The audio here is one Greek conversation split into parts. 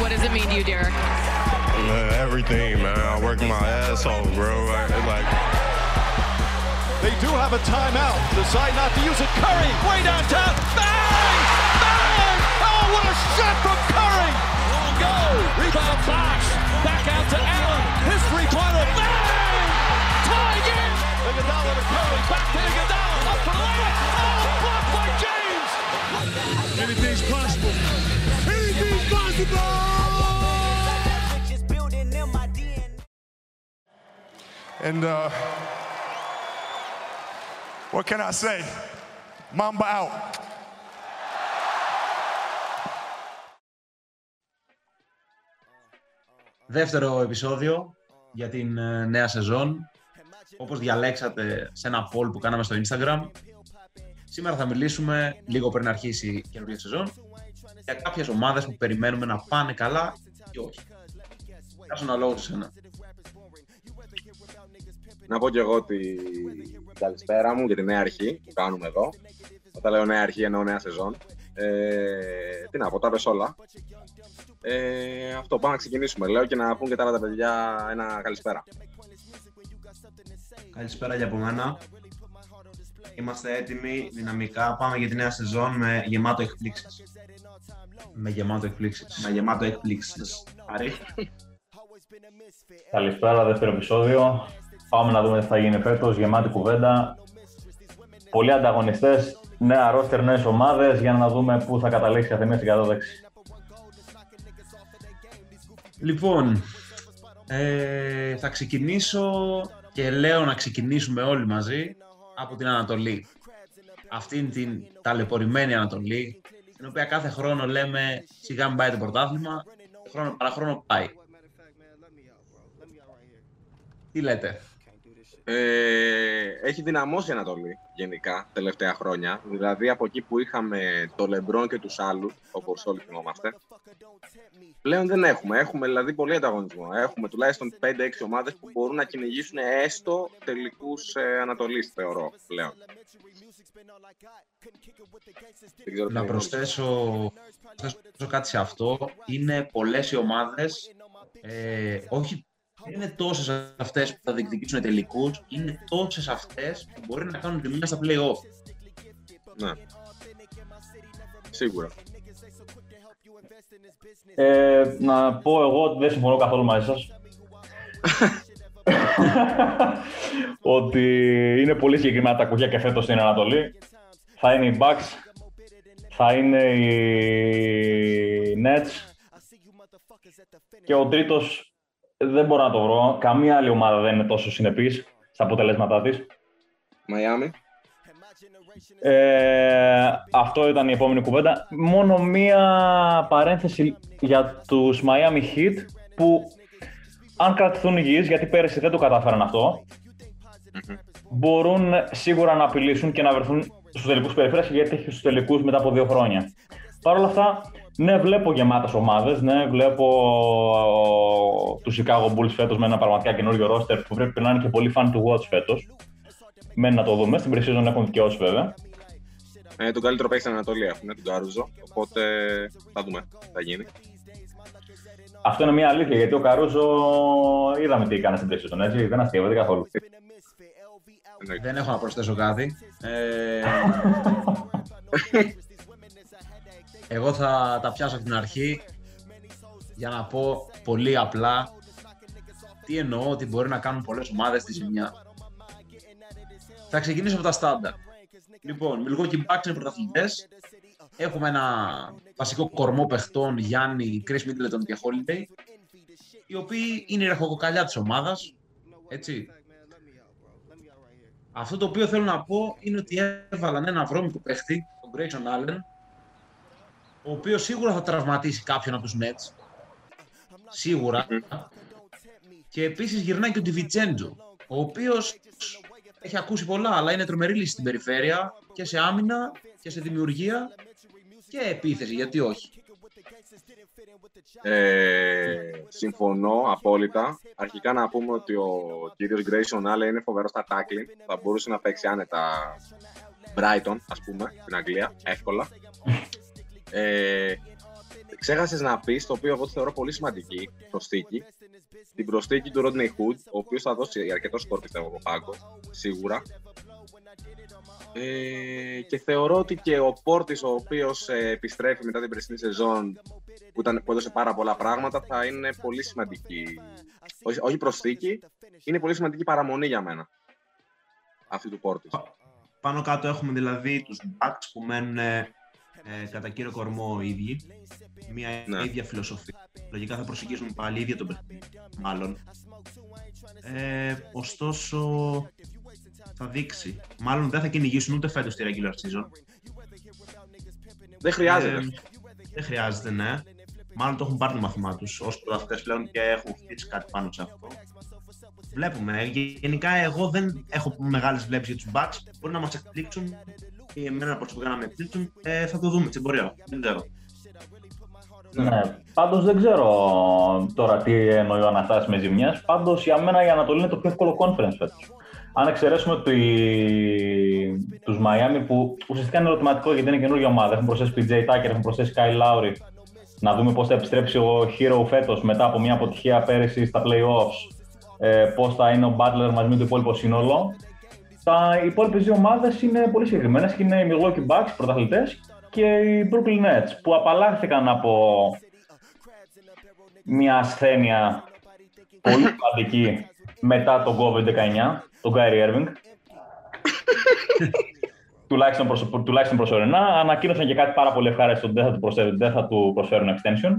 What does it mean to you, Derek? Man, everything, man. I work my ass off, bro. I, like. They do have a timeout. Decide not to use it. Curry, way downtown. Bang! Bang! Oh, what a shot from Curry! Long go. Rebound box. Back out to Allen. His three-pointer. Bang! Tie game. Iguodala to Curry. Back to Iguodala. Up for the layup. Oh, blocked by James. Anything's possible. Anything's possible. And uh, what can I say? Mamba out. Δεύτερο επεισόδιο για την ε, νέα σεζόν. Όπως διαλέξατε σε ένα poll που κάναμε στο Instagram. Σήμερα θα μιλήσουμε, λίγο πριν αρχίσει η καινούργια σεζόν, για κάποιες ομάδες που περιμένουμε να πάνε καλά ή όχι. Κάσω ένα λόγο σε σένα. Να πω και εγώ τη καλησπέρα μου για τη νέα αρχή που κάνουμε εδώ. Όταν λέω νέα αρχή εννοώ νέα σεζόν. Ε, τι να πω, τα πες όλα. Ε, αυτό, πάμε να ξεκινήσουμε. Λέω και να πούν και τα άλλα τα παιδιά ένα καλησπέρα. Καλησπέρα για από μένα. Είμαστε έτοιμοι, δυναμικά. Πάμε για τη νέα σεζόν με γεμάτο εκπλήξεις. Με γεμάτο εκπλήξεις. Με γεμάτο εκπλήξεις. Άρη. Καλησπέρα, δεύτερο επεισόδιο. Πάμε να δούμε τι θα γίνει φέτος. Γεμάτη κουβέντα. Πολλοί ανταγωνιστές, νέα ρόστερ, νέες ομάδες για να δούμε πού θα καταλήξει κάθε μία στην κατάδεξη. Λοιπόν, ε, θα ξεκινήσω και λέω να ξεκινήσουμε όλοι μαζί από την Ανατολή. Αυτήν την ταλαιπωρημένη Ανατολή, την οποία κάθε χρόνο λέμε σιγά μην πάει το πρωτάθλημα, χρόνο παραχρόνο πάει. Τι λέτε; Ε, έχει δυναμώσει η Ανατολή γενικά τελευταία χρόνια. Δηλαδή από εκεί που είχαμε το Λεμπρόν και τους άλλους, όπως όλοι θυμόμαστε, πλέον δεν έχουμε. Έχουμε δηλαδή πολύ ανταγωνισμό. Έχουμε τουλάχιστον 5-6 ομάδες που μπορούν να κυνηγήσουν έστω τελικούς ε, Ανατολής, θεωρώ πλέον. Δεν ξέρω τι Να είναι. προσθέσω, προσθέσω κάτι σε αυτό. Είναι πολλές οι ομάδες, ε, όχι δεν είναι τόσες αυτές που θα διεκδικήσουν τελικούς, είναι τόσες αυτές που μπορεί να κάνουν ζημιά στα play-off. Ναι. Σίγουρα. Ε, να πω εγώ ότι δεν συμφωνώ καθόλου μαζί σας. ότι είναι πολύ συγκεκριμένα τα κουκιά και φέτος στην Ανατολή. Θα είναι οι Bucks, θα είναι οι Nets και ο τρίτος δεν μπορώ να το βρω. Καμία άλλη ομάδα δεν είναι τόσο συνεπής στα αποτελέσματά της. Μαϊάμι. Ε, αυτό ήταν η επόμενη κουβέντα. Μόνο μία παρένθεση για τους Miami Heat που αν κρατηθούν υγιείς, γιατί πέρυσι δεν το κατάφεραν αυτό, μπορούν σίγουρα να απειλήσουν και να βρεθούν στους τελικούς περιφέρειας γιατί έχει στους τελικούς μετά από δύο χρόνια. Παρ' όλα αυτά, ναι, βλέπω γεμάτες ομάδες, ναι, βλέπω τους Chicago Bulls φέτος με ένα πραγματικά καινούριο roster που πρέπει να είναι και πολύ fun to watch φέτος. Μένει να το δούμε, στην pre-season έχουν δικαιώσει βέβαια. Ε, τον καλύτερο παίκτη στην Ανατολή έχουμε, τον Καρούζο. Οπότε θα δούμε τι θα γίνει. Αυτό είναι μια αλήθεια γιατί ο Καρούζο είδαμε τι έκανε στην pre-season, έτσι, δεν αστείευεται καθόλου. Εννοείται. Δεν έχω να προσθέσω κάτι. Ε, εγώ θα τα πιάσω από την αρχή για να πω πολύ απλά τι εννοώ ότι μπορεί να κάνουν πολλές ομάδες στη ζημιά. Θα ξεκινήσω από τα στάντα. Λοιπόν, Milwaukee Bucks είναι πρωταθλητές. Έχουμε ένα βασικό κορμό παιχτών, Γιάννη, Chris Middleton και Holiday, οι οποίοι είναι η ραχοκοκαλιά της ομάδας, έτσι. Αυτό το οποίο θέλω να πω είναι ότι έβαλαν ένα βρώμικο παίχτη, τον Grayson Allen, ο οποίος σίγουρα θα τραυματίσει κάποιον από τους Nets. Σίγουρα. Και επίσης γυρνάει και ο Ντιβιτσέντζο, ο οποίος έχει ακούσει πολλά, αλλά είναι τρομερή λύση στην περιφέρεια και σε άμυνα και σε δημιουργία και επίθεση, γιατί όχι. Ε, συμφωνώ απόλυτα. Αρχικά να πούμε ότι ο κύριος Grayson Allen είναι φοβερός στα tackling. Θα μπορούσε να παίξει άνετα Brighton, ας πούμε, στην Αγγλία, εύκολα. Ε, Ξέχασες να πεις, το οποίο εγώ το θεωρώ πολύ σημαντική προσθήκη, την προσθήκη του Rodney Hood, ο οποίος θα δώσει αρκετό σκορ πιστεύω από πάγκο, σίγουρα. Ε, και θεωρώ ότι και ο Πόρτης, ο οποίος ε, επιστρέφει μετά την περσινή σεζόν, που, ήταν, που έδωσε πάρα πολλά πράγματα, θα είναι πολύ σημαντική. Όχι, όχι προσθήκη, είναι πολύ σημαντική παραμονή για μένα. Αυτή του Πόρτης. Πάνω κάτω έχουμε δηλαδή τους Bucks που μένουν ε, κατά κύριο κορμό οι ίδιοι. Μια Ναι. ίδια φιλοσοφία. Λογικά θα προσεγγίσουν πάλι ίδιο το παιχνίδι, μάλλον. Ε, ωστόσο, θα δείξει. Μάλλον δεν θα κυνηγήσουν ούτε φέτος τη regular season. Δεν χρειάζεται. Ε, δεν χρειάζεται, ναι. Μάλλον το έχουν πάρει το μάθημά τους ως πρωταθλητές πλέον και έχουν χτίσει κάτι πάνω σε αυτό. Βλέπουμε. Ε, Γενικά, εγώ δεν έχω μεγάλες βλέψεις για τους Bucks. Μπορεί να μας εκπλήξουν ή εμένα προσωπικά να με εκπλήξουν. Ε, θα το δούμε στην πορεία. Δεν ξέρω. Ναι. Πάντως δεν ξέρω τώρα τι εννοεί ο Αναστάσης με ζημιές. Πάντως για μένα η Ανατολή είναι το πιο εύκολο conference φέτος. Αν εξαιρέσουμε τη... τους Miami που ουσιαστικά είναι ερωτηματικό γιατί είναι καινούργια ομάδα. Έχουν προσθέσει PJ Tucker, έχουν προσθέσει Kyle Lowry. Να δούμε πώς θα επιστρέψει ο Hero φέτος μετά από μια αποτυχία πέρυσι στα playoffs. Ε, πώς θα είναι ο Butler μαζί με το υπόλοιπο σύνολο. Τα υπόλοιπες δύο ομάδες είναι πολύ συγκεκριμένες και είναι οι Milwaukee Bucks, πρωταθλητές, και οι Brooklyn Nets που απαλλάχθηκαν από μια ασθένεια πολύ σημαντική μετά τον COVID-19, τον Kyrie Irving. τουλάχιστον, προσω... τουλάχιστον προσωρινά. Ανακοίνωσαν και κάτι πάρα πολύ ευχάριστο ότι δεν θα του, προσφέρουν, δεν θα του προσφέρουν extension.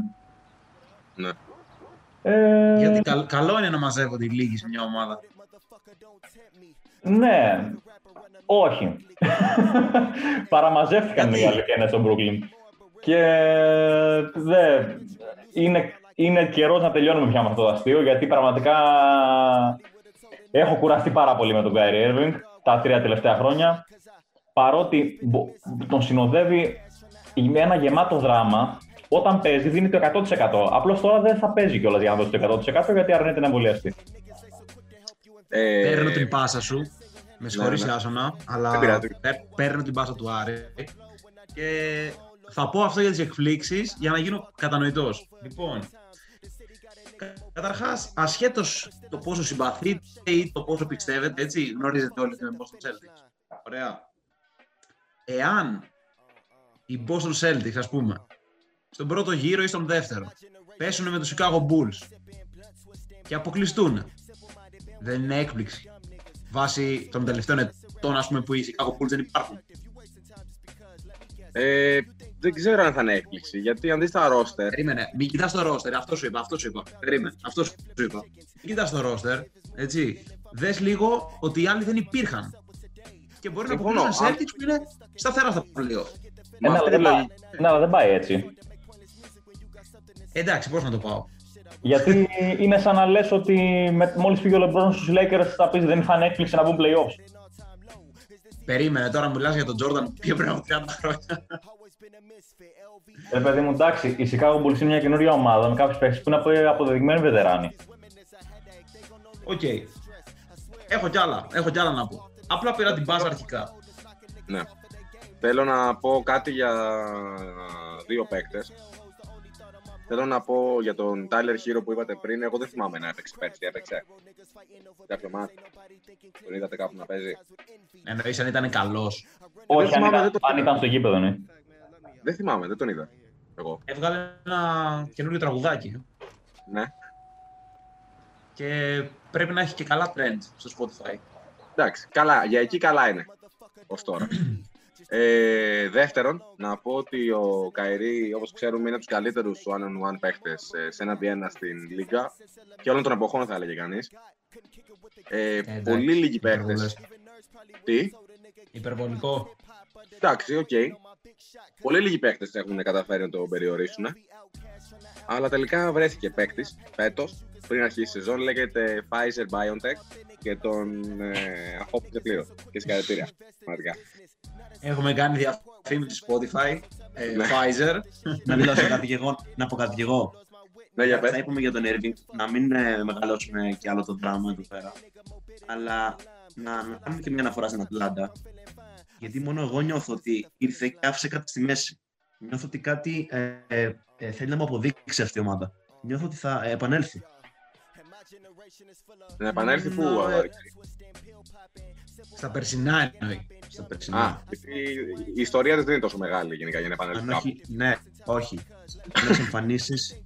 Ναι. Ε, Γιατί καλ- καλό είναι να μαζεύονται οι λίγοι σε μια ομάδα. Ναι, όχι. Παραμαζεύτηκαν οι Γιατί; αλήθεια είναι στο Brooklyn. Και δε, είναι, είναι καιρός να τελειώνουμε πια με αυτό το αστείο, γιατί πραγματικά έχω κουραστεί πάρα πολύ με τον Kyrie Irving τα τρία τελευταία χρόνια. Παρότι μπο- τον συνοδεύει με ένα γεμάτο δράμα, όταν παίζει δίνει το 100%. Απλώς τώρα δεν θα παίζει κιόλας για να δώσει το 100% γιατί αρνείται να εμβολιαστεί. Ε, Παίρνω την πάσα σου. Με συγχωρείς ναι. Άσονα, αλλά Δεν πειράζει. παι- παίρνω την πάσα του Άρη. Και θα πω αυτό για τις εκπλήξεις για να γίνω κατανοητός. Λοιπόν, κα- καταρχάς, ασχέτως το πόσο συμπαθείτε ή το πόσο πιστεύετε, έτσι, γνωρίζετε όλοι την Boston Celtics. Ωραία. Εάν οι Boston Celtics, ας πούμε, στον πρώτο γύρο ή στον δεύτερο, πέσουν με τους Chicago Bulls και αποκλειστούν, δεν είναι έκπληξη. Βάσει των τελευταίων ετών, ας πούμε, που οι Chicago Bulls δεν υπάρχουν. ε, δεν ξέρω αν θα είναι έκπληξη, γιατί αν δεις τα roster, Περίμενε, μην κοιτάς το roster, αυτό σου είπα, αυτό σου είπα. Περίμενε, αυτό σου είπα. Μην κοιτάς το roster, έτσι. Δες λίγο ότι οι άλλοι δεν υπήρχαν. Και μπορεί να Συμφωνώ. αποκλείσουν Αν- Celtics που είναι σταθερά στα πλοίο. Ε, ναι, αυτή αλλά δεν τη πάει, λογική- ναι, αλλά δεν πάει έτσι. Εντάξει, πώς να το πάω. Γιατί είναι σαν να λες ότι με, μόλις φύγει ο LeBron στους Lakers θα πεις δεν είχαν έκπληξη να μπουν playoffs. Περίμενε, τώρα μιλάς για τον Jordan που πήγε πριν από 30 χρόνια. Ε, παιδί μου, εντάξει, η Chicago Bulls είναι μια καινούργια ομάδα με κάποιους παίχτες που είναι απο- αποδεδειγμένοι βετεράνοι. Οκ. Έχω κι άλλα, έχω κι άλλα να πω. Απλά πήρα την πάσα αρχικά. Ναι. Θέλω να πω κάτι για δύο παίκτες. Θέλω να πω για τον Tyler Herro που είπατε πριν. Εγώ δεν θυμάμαι να έπαιξε πέρσι. Έπαιξε. Κάποιο μάτι. Τον είδατε κάπου να παίζει. Εννοείς αν ήταν καλός. Όχι, αν θυμάμαι, ήταν, δεν το αν θυμάμαι. ήταν στο γήπεδο, ναι. Δεν θυμάμαι, δεν τον είδα. Εγώ. Έβγαλε ένα καινούριο τραγουδάκι. Ναι. Και πρέπει να έχει και καλά trend στο Spotify. Εντάξει, καλά. Για εκεί καλά είναι. Ως τώρα. Ε, δεύτερον, να πω ότι ο Kyrie, όπως ξέρουμε, είναι από τους καλύτερους one-on-one παίχτες ε, σε ένα με ένα στην Λίγκα και όλων των εποχών θα έλεγε κανείς. Ε, εντάξει, πολύ λίγοι υπερβολές. παίχτες. Τι; Υπερβολικό. Εντάξει, οκ. Πολύ λίγοι παίχτες έχουν καταφέρει να το περιορίσουν. Αλλά τελικά βρέθηκε παίκτης φέτος, πριν αρχίσει η σεζόν, λέγεται Pfizer BioNTech και τον ε, απέκλεισε πλήρως. Και συγχαρητήρια. Πραγματικά. Έχουμε κάνει διαφήμιση Spotify, ε, Ναι. Pfizer. να δηλώσω κάτι και εγώ, να πω κάτι και εγώ. Ναι, για Θα πες. είπαμε για τον Irving, να μην ε, μεγαλώσουμε κι άλλο το δράμα εδώ πέρα. Αλλά να, να κάνουμε και μια αναφορά στην Ατλάντα. Γιατί μόνο εγώ νιώθω ότι ήρθε και άφησε κάτι στη μέση. Νιώθω ότι κάτι ε, ε, ε, θέλει να μου αποδείξει αυτή η ομάδα. Νιώθω ότι θα επανέλθει. Να επανέλθει πού, Ναι. αγόρι. Στα περσινά εννοεί. Στα περσινά. Α, γιατί η ιστορία της δεν είναι τόσο μεγάλη γενικά για να επανέλθει Αν κάπου. όχι, ναι, όχι. Πολλέ εμφανίσεις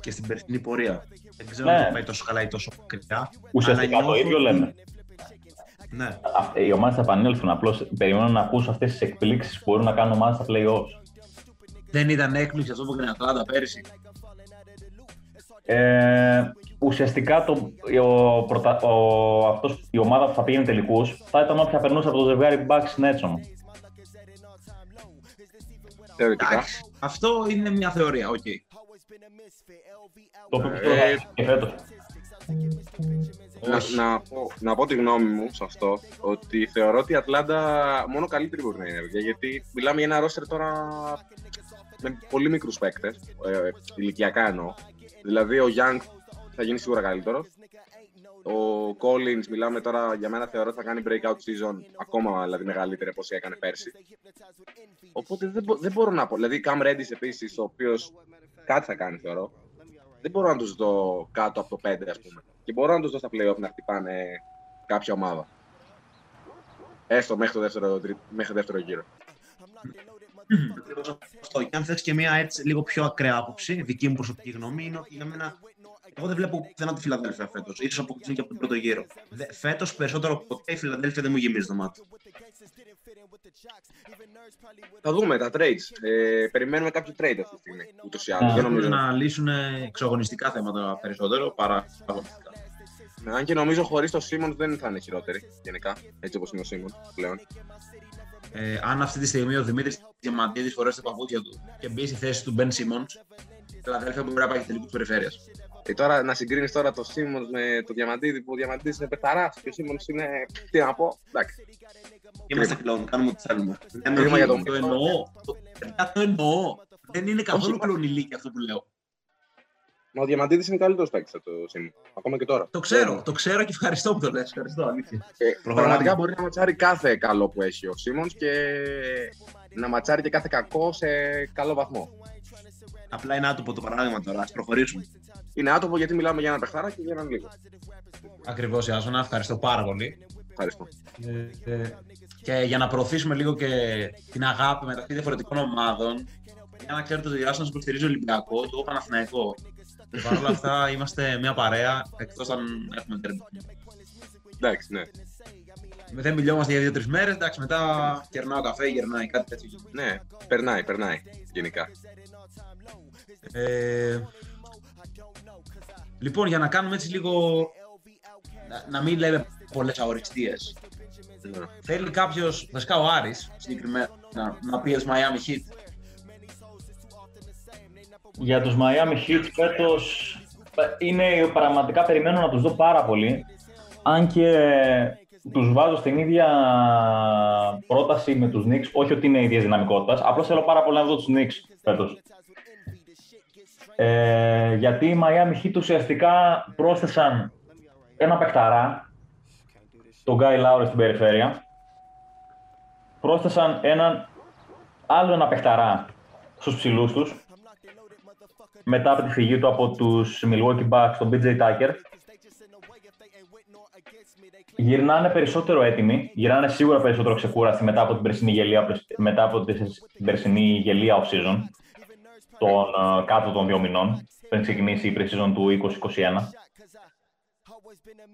και στην περσινή πορεία. Δεν ξέρω Ναι. αν το πάει τόσο καλά ή τόσο μακριά. Ουσιαστικά αλλά το νιώθω ίδιο ότι- λέμε. Ναι. Α, Οι ομάδες θα επανέλθουν. Απλώς περιμένω να ακούσω αυτές τις εκπλήξεις που μπορούν να κάνουν ομάδες στα playoffs. Δεν ήταν έκπληξη αυτό που έκανε η Ατλάντα πέρυσι. Ε, ουσιαστικά το, ο, πρωτα, ο, αυτός, η ομάδα που θα πήγαινε τελικούς θα ήταν όποια περνούσε από το ζευγάρι Bucks Nets όμως. Θεωρητικά. Εντάξει, αυτό είναι μια θεωρία, οκ. Το οποίο Ε, πιστεύω θα γίνει και φέτος. Να, να, πω, να πω τη γνώμη μου σε αυτό, ότι θεωρώ ότι η Ατλάντα μόνο καλύτερη μπορεί να είναι. παιδιά, Γιατί μιλάμε για ένα ρόστερ τώρα με πολύ μικρούς παίκτες, ε, ηλικιακά εννοώ. Δηλαδή ο Young θα γίνει σίγουρα καλύτερος. Ο Collins, μιλάμε τώρα για μένα, θεωρώ ότι θα κάνει breakout season ακόμα δηλαδή, μεγαλύτερη από όση έκανε πέρσι. Οπότε δεν, μπο- δεν μπορώ να πω. Δηλαδή, Cam Reddish επίσης, ο οποίος κάτι θα κάνει, θεωρώ. Δεν μπορώ να τους δω κάτω από το 5, ας πούμε. Και μπορώ να τους δω στα playoff να χτυπάνε κάποια ομάδα. Έστω μέχρι το δεύτερο, τρι- μέχρι το δεύτερο γύρο. Ακριβώς αυτό. Και αν θες και μια έτσι λίγο πιο ακραία άποψη, δική μου προσωπική γνώμη, είναι ότι για μένα. Εγώ δεν βλέπω πουθενά τη Φιλαδέλφια φέτος. σω αποκτήσουν και από τον πρώτο γύρο. Φέτος περισσότερο από ποτέ η Φιλαδέλφια δεν μου γεμίζει το μάτι. Θα δούμε τα trades. Ε, περιμένουμε κάποιο trade αυτή τη στιγμή. Ούτως ή άλλως. Ναι. Δεν Θέλουν νομίζω. να λύσουν εξογωνιστικά θέματα περισσότερο παρά αγωνιστικά. Ναι, Αν και νομίζω χωρίς το Σίμον δεν θα είναι χειρότερη γενικά. Έτσι όπως είναι ο Σίμον πλέον. Ε, αν αυτή τη στιγμή ο Δημήτρης Διαμαντίδης φορέσει τα παπούτσια του και μπει στη θέση του Μπεν Σίμον, η Φιλαδέλφια μπορεί να πάει και τελικού περιφέρειας. Ε, τώρα να συγκρίνεις τώρα το Σίμονς με το Διαμαντίδη που ο Διαμαντίδης είναι πεθαράς και ο Σίμονς είναι. Τι να πω. Εντάξει. Είμαστε κλόν, κάνουμε ό,τι θέλουμε. Λέμε Κρίμα ότι για τον το Πέτρο. εννοώ. Το, παιδιά, το εννοώ. Δεν είναι καθόλου Όχι. κλονιλίκι αυτό που λέω. Μα ο Διαμαντίδης είναι καλύτερος παίκτης από το Σίμονς. Ακόμα και τώρα. Το ξέρω, το ξέρω και ευχαριστώ που το λες. Ευχαριστώ, αλήθεια. Ε, Προχωράμε. πραγματικά μπορεί να ματσάρει κάθε καλό που έχει ο Σίμονς και να ματσάρει και κάθε κακό σε καλό βαθμό. Απλά είναι άτομο το παράδειγμα τώρα. Α προχωρήσουμε. Είναι άτομο γιατί μιλάμε για ένα παιχτάρα και για έναν λίγο. Ακριβώς, Ιάσονα. Ευχαριστώ πάρα πολύ. Ευχαριστώ. Ε, και για να προωθήσουμε λίγο και την αγάπη μεταξύ διαφορετικών ομάδων, για να ξέρετε ότι ο Ιάσονα υποστηρίζει Ολυμπιακό, το εγώ Παναθηναϊκό. Και Παρ' όλα αυτά είμαστε μια παρέα, εκτός αν έχουμε τέρμι. Εντάξει, ναι. Δεν μιλιόμαστε για δύο-τρεις μέρες, εντάξει, μετά κερνάω καφέ, γερνάει κάτι τέτοιο. Ναι, περνάει, περνάει γενικά. Ε, λοιπόν, για να κάνουμε έτσι λίγο. Να, να μην λέμε πολλές αοριστείε. Ναι. Θέλει κάποιος, βασικά ο Άρης συγκεκριμένα, να, να πει ως Miami Heat. Για τους Miami Heat φέτος ε, είναι πραγματικά περιμένω να τους δω πάρα πολύ. Αν και τους βάζω στην ίδια πρόταση με τους Knicks, όχι ότι είναι ίδιας δυναμικότητας, απλώς θέλω πάρα πολύ να δω τους Knicks φέτος. Ε, γιατί οι Miami Heat ουσιαστικά πρόσθεσαν ένα παικταρά, τον Guy Lowry στην περιφέρεια, πρόσθεσαν έναν άλλο ένα παιχταρά στους ψηλούς τους, μετά από τη φυγή του από τους Milwaukee Bucks, τον BJ Tucker. Γυρνάνε περισσότερο έτοιμοι, γυρνάνε σίγουρα περισσότερο ξεκούραστοι μετά από την περσινή γελία, μετά από την περσινή γελία off-season, των ε, κάτω των δύο μηνών, πριν ξεκινήσει η pre-season του 2021.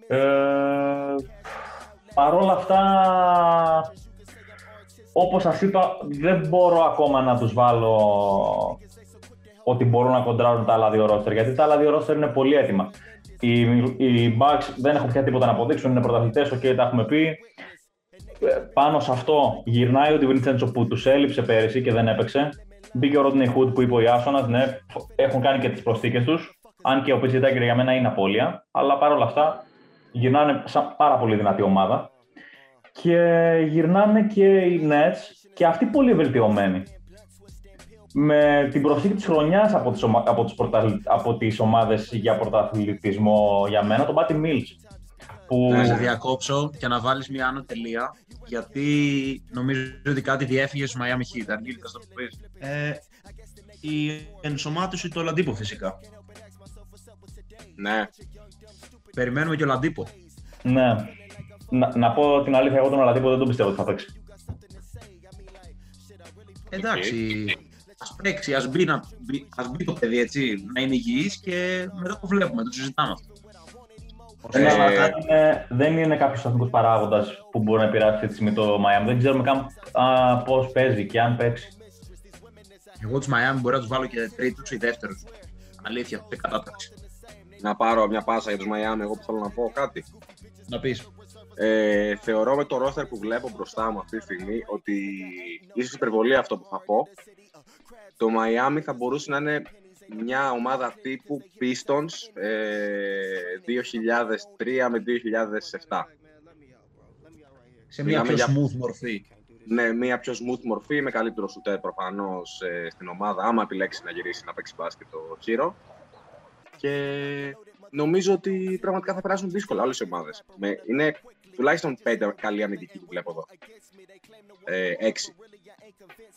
Ε, Παρ' όλα αυτά, όπως σας είπα, δεν μπορώ ακόμα να τους βάλω ότι μπορούν να κοντράρουν τα άλλα δύο roster, γιατί τα άλλα δύο roster είναι πολύ έτοιμα. Οι, οι Bucks δεν έχουν πια τίποτα να αποδείξουν, είναι πρωταθλητές, ok, τα έχουμε πει. Ε, Πάνω σε αυτό γυρνάει ο Ντιβιντσέντσο που τους έλειψε πέρυσι και δεν έπαιξε. Μπήκε ο Rodney Hood που είπε ο Ιάσονας, ναι, έχουν κάνει και τις προσθήκες τους. Αν και ο PG Tucker για μένα είναι απώλεια, αλλά παρόλα αυτά γυρνάνε σαν πάρα πολύ δυνατή ομάδα. Και γυρνάνε και οι Nets και αυτοί πολύ βελτιωμένοι. Με την προσθήκη της χρονιάς από τις, ομα... από τις, πρωταθλη... από τις ομάδες για πρωταθλητισμό για μένα, τον Patty Mills. Που... Να σε διακόψω και να βάλεις μια άνω τελεία, γιατί νομίζω ότι κάτι διέφυγε στο Miami Heat. Αργίλη, θα το πεις. Ε, η ενσωμάτωση του Ολαντίπο φυσικά. Ναι. Περιμένουμε και ο Ολαντίπο. Ναι. Να, να πω την αλήθεια, εγώ τον Ολαντίπο δεν τον πιστεύω ότι θα παίξει. Εντάξει, ας παίξει, ας μπει, να, ας μπει το παιδί έτσι, να είναι υγιής και μετά το βλέπουμε, το συζητάμε αυτό. Δεν, ε... είναι, δεν είναι κάποιος εθνικός παράγοντας που μπορεί να επηρεάσει αυτή τη στιγμή το Miami. Δεν ξέρουμε καν πώς παίζει και αν παίξει. Εγώ τους Miami μπορεί να τους βάλω και τρίτους ή δεύτερους. Αλήθεια, σε κατάταξη. Να πάρω μια πάσα για τους Miami, εγώ που θέλω να πω κάτι. Να πεις. Ε, θεωρώ με το ρόστερ που βλέπω μπροστά μου αυτή τη στιγμή ότι ίσως υπερβολή αυτό που θα πω. Το Miami θα μπορούσε να είναι μια ομάδα τύπου Pistons ε, 2003 με 2007. Σε μια πιο smooth μορφή. Ναι, μια πιο smooth μορφή, με καλύτερο σουτέρ προφανώς ε, στην ομάδα, άμα επιλέξει να γυρίσει να παίξει μπάσκετ το Hero. Και νομίζω ότι πραγματικά θα περάσουν δύσκολα όλες οι ομάδες. Είναι τουλάχιστον πέντε καλοί αμυντικοί που βλέπω εδώ. Ε, έξι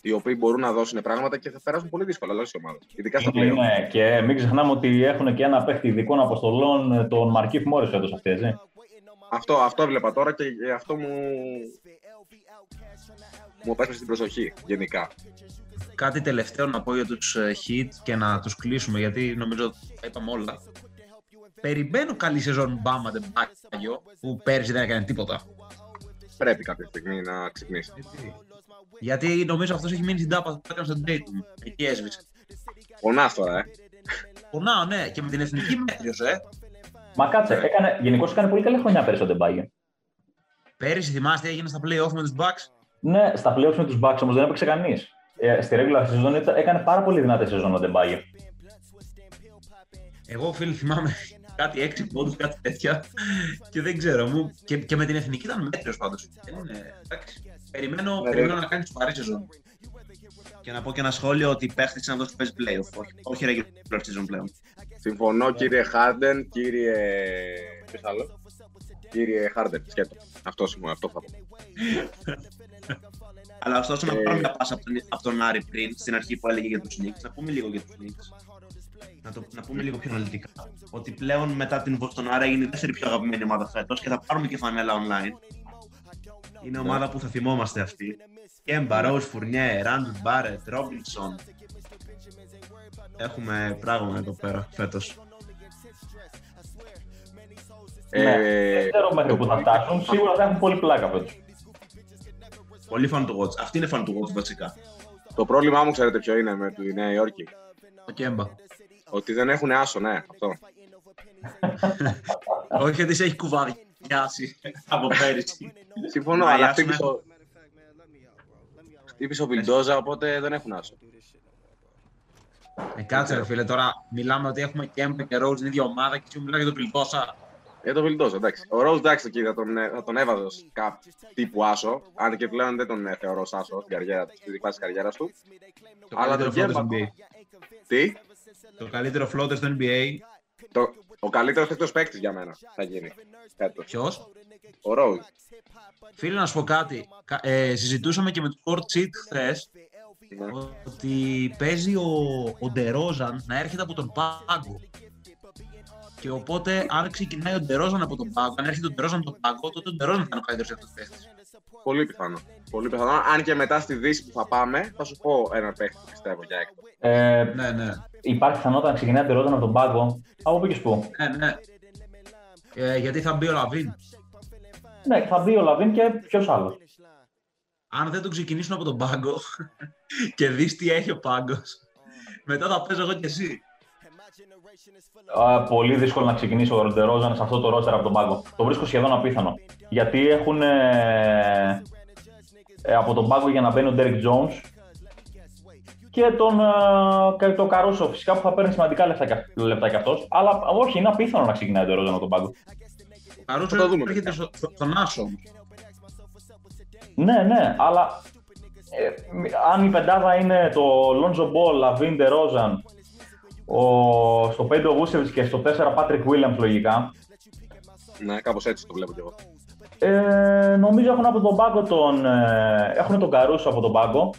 οι οποίοι μπορούν να δώσουν πράγματα και θα περάσουν πολύ δύσκολα όλε οι ομάδες. Ειδικά στα πλέον. Ναι, και μην ξεχνάμε ότι έχουν και ένα παίχτη ειδικών αποστολών, τον Μαρκίφ Μόρις φέτος αυτοί, έτσι. Αυτό, αυτό έβλεπα τώρα και αυτό μου. μου απέσπασε την προσοχή γενικά. Κάτι τελευταίο να πω για τους ε, hit και να τους κλείσουμε γιατί νομίζω τα είπαμε όλα. Περιμένω καλή σεζόν Μπάμα Ντεμπάγιο που πέρυσι δεν έκανε τίποτα. Πρέπει κάποια στιγμή να ξυπνήσει. Γιατί νομίζω αυτός έχει μείνει στην τάπα που έκανε στον Dayton. Εκεί έσβησε. Πονά τώρα, ε. Πονάω, ναι, και με την εθνική μέτριο, ε. Μα κάτσε, έκανε, γενικώς έκανε πολύ καλή χρονιά πέρυσι ο Ντεμπάγιο. Πέρυσι θυμάστε, έγινε στα playoff με τους Bucks; Ναι, στα playoff με τους Bucks όμως δεν έπαιξε κανείς. Ε, στη regular season έκανε πάρα πολύ δυνατή σεζόν ο Ντεμπάγιο. Εγώ, φίλοι, θυμάμαι κάτι έξι πόντους, κάτι τέτοια. και δεν ξέρω. Μου, και, και με την εθνική ήταν μέτριος πάντως. Εντάξει. Περιμένω, ναι, περιμένω να κάνει σοβαρή σεζόν. Και να πω και ένα σχόλιο ότι παίχτης είναι αυτός που παίζει playoff, όχι, όχι regular season πλέον. Συμφωνώ κύριε Χάρντεν, κύριε. Ποιος άλλο; Κύριε Χάρντεν, σκέτο. Αυτό σημαίνει, αυτό θα πω. Αλλά ωστόσο να πάρουμε μια πάσα από τον, από τον Άρη πριν, στην αρχή που έλεγε για τους Knicks, να πούμε λίγο για τους Knicks. Να, το, να πούμε λίγο πιο αναλυτικά. Ότι πλέον μετά την Boston Άρα είναι η δεύτερη πιο αγαπημένη ομάδα φέτος και θα πάρουμε και φανέλα online. Είναι ομάδα που θα θυμόμαστε αυτή. Κέμπα, Ρόους, Φουρνιέ, Ράντ, Μπάρετ, Ρόμπινσον. Έχουμε πράγμα εδώ πέρα φέτος. Ε, δεν ξέρω μέχρι που θα φτάσουν. Σίγουρα θα έχουν πολύ πλάκα φέτος. Πολύ φαν του Watch. Αυτή είναι φαν του Watch βασικά. Το πρόβλημά μου ξέρετε ποιο είναι με τη Νέα Υόρκη; Το Κέμπα. Ότι δεν έχουν άσο, ναι, αυτό. Όχι ότι σε έχει κουβαδιάσει από πέρυσι. Συμφωνώ, αλλά χτύπησε ο Βιλντόζα, οπότε δεν έχουν άσο. Ε, κάτσε ρε φίλε, τώρα μιλάμε ότι έχουμε και Έμπε και Ρόζ την ίδια ομάδα και μιλάμε για τον Βιλντόζα. Για τον Βιλντόζα, εντάξει. Ο Ρόζ, εντάξει, εκεί θα τον, θα τον έβαζε ως κάπου τύπου άσο, αν και πλέον δεν τον θεωρώ ως άσο στην καριέρα του, στη δική της καριέρας του. Το Αλλά το Γέμπα... Τι; Το καλύτερο floater στο NBA. Το, ο καλύτερος τέτοιο παίκτη για μένα θα γίνει. Ποιος; Ο Ρόουζ. Φίλε, να σου πω κάτι. Ε, συζητούσαμε και με το Court Cheat χθες ναι. ότι παίζει ο, ο Ντερόζαν να έρχεται από τον πάγκο. Και οπότε, αν ξεκινάει ο Ντερόζαν από τον πάγκο, αν έρχεται ο Ντερόζαν από τον πάγκο, τότε ο Ντερόζαν θα είναι ο καλύτερος αυτό παίκτης. Πολύ πιθανό. Πολύ πιθανό. Αν και μετά στη Δύση που θα πάμε, θα σου πω ένα παίκτη πιστεύω για έκτο. Ε, ναι, ναι. Υπάρχει πιθανότητα να ξεκινάει ο Ντερόζαν από τον πάγκο. Από πού και πού. Ναι, ναι. Ε, γιατί θα μπει ο LaVine. Ναι, θα μπει ο LaVine και ποιος άλλος. Αν δεν τον ξεκινήσουν από τον πάγκο και δεις τι έχει ο πάγκος, μετά θα παίζω εγώ κι εσύ. Α, πολύ δύσκολο να ξεκινήσει ο Ροντερόζαν σε αυτό το ρόστερ από τον πάγκο. Το βρίσκω σχεδόν απίθανο. Γιατί έχουν ε, ε, από τον πάγκο για να μπαίνει ο Derrick Jones και τον ε, τον Caruso φυσικά που θα παίρνει σημαντικά λεφτά, λεφτά κι αυτός. Αλλά όχι, είναι απίθανο να ξεκινάει το Ρόζαν από τον πάγκο. Ο Caruso θα δούμε. Έρχεται στον Άσο. Ναι, ναι, αλλά ε, αν η πεντάδα είναι το Lonzo Ball, LaVine, DeRozan, ο, στο 5 ο Βούσεβιτ και στο 4 Patrick Williams λογικά, Ναι, κάπως έτσι το βλέπω κι εγώ. Ε, νομίζω έχουν από τον πάγκο τον, ε, έχουν τον Καρούσο από τον πάγκο.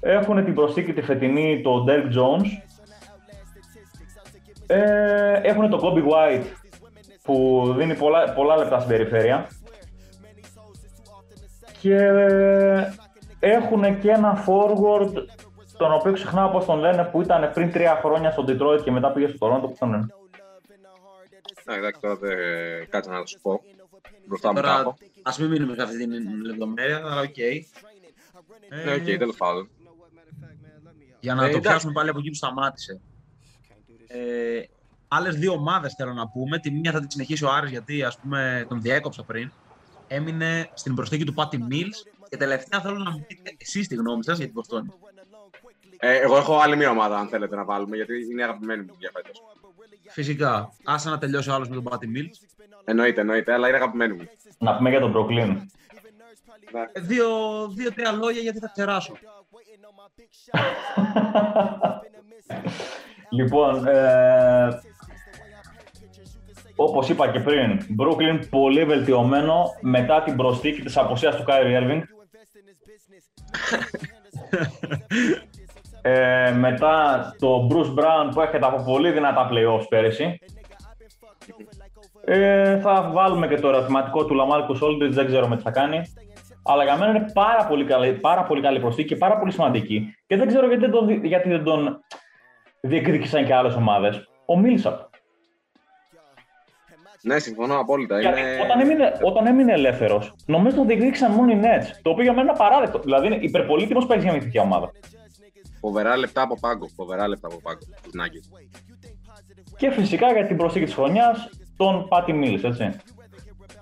Έχουν την προσθήκη τη φετινή, τον Derek Jones. Ε, έχουν τον Kobe White που δίνει πολλά, πολλά λεπτά στην περιφέρεια. Και έχουν και ένα forward τον οποίο ξεχνάω πώς τον λένε που ήταν πριν τρία χρόνια στο Detroit και μετά πήγε στο Toronto, πώς τον λένε. Ναι, εντάξει, τώρα δεν κάτσε να σου πω. Μπροστά μου Τώρα, κάπου. ας μην μείνουμε σε αυτή την λεπτομέρεια, αλλά οκ. Ναι, οκ, τέλος πάντων. Για να Ε, το εντάξει. πιάσουμε πάλι από εκεί που σταμάτησε. Ε, άλλες δύο ομάδες θέλω να πούμε. Τη μία θα την συνεχίσει ο Άρης γιατί ας πούμε τον διέκοψα πριν. Έμεινε στην προσθήκη του Patty Mills. Και τελευταία θέλω να μου πείτε εσείς τη γνώμη σας για την Βοστόνη. Ε, εγώ έχω άλλη μία ομάδα, αν θέλετε να βάλουμε, γιατί είναι η αγαπημένη μου για φέτος. Φυσικά, άσε να τελειώσει ο άλλος με τον Πάτι Mills. Εννοείται, εννοείται, αλλά είναι αγαπημένη μου. Να πούμε για τον Brooklyn. Ε, Δύο, δύο-τρία λόγια γιατί θα ξεράσω. λοιπόν, ε, όπως είπα και πριν, Brooklyn πολύ βελτιωμένο μετά την προσθήκη της αποσίας του Kyrie Irving. ε, μετά το Bruce Brown που έρχεται από πολύ δυνατά playoffs πέρυσι. Ε, θα βάλουμε και το ερωτηματικό του Lamarcus Aldridge, δεν ξέρω με τι θα κάνει. Αλλά για μένα είναι πάρα πολύ καλή, πάρα πολύ καλή προσθήκη και πάρα πολύ σημαντική. Και δεν ξέρω γιατί δεν τον, δι- γιατί δεν τον διεκδίκησαν και άλλες ομάδες. Ο Millsap. Ναι, συμφωνώ απόλυτα. Γιατί Είναι... όταν έμεινε, όταν έμεινε ελεύθερος, νομίζω τον διεκδίκησαν μόνο οι Nets. Το οποίο για μένα είναι απαράδεκτο. Δηλαδή είναι υπερπολίτημο παίξει για μια τέτοια ομάδα. Φοβερά λεπτά από πάγκο. Φοβερά λεπτά από πάγκο. Τους Nuggets. Και φυσικά για την προσθήκη της χρονιάς, τον Patty Mills, έτσι.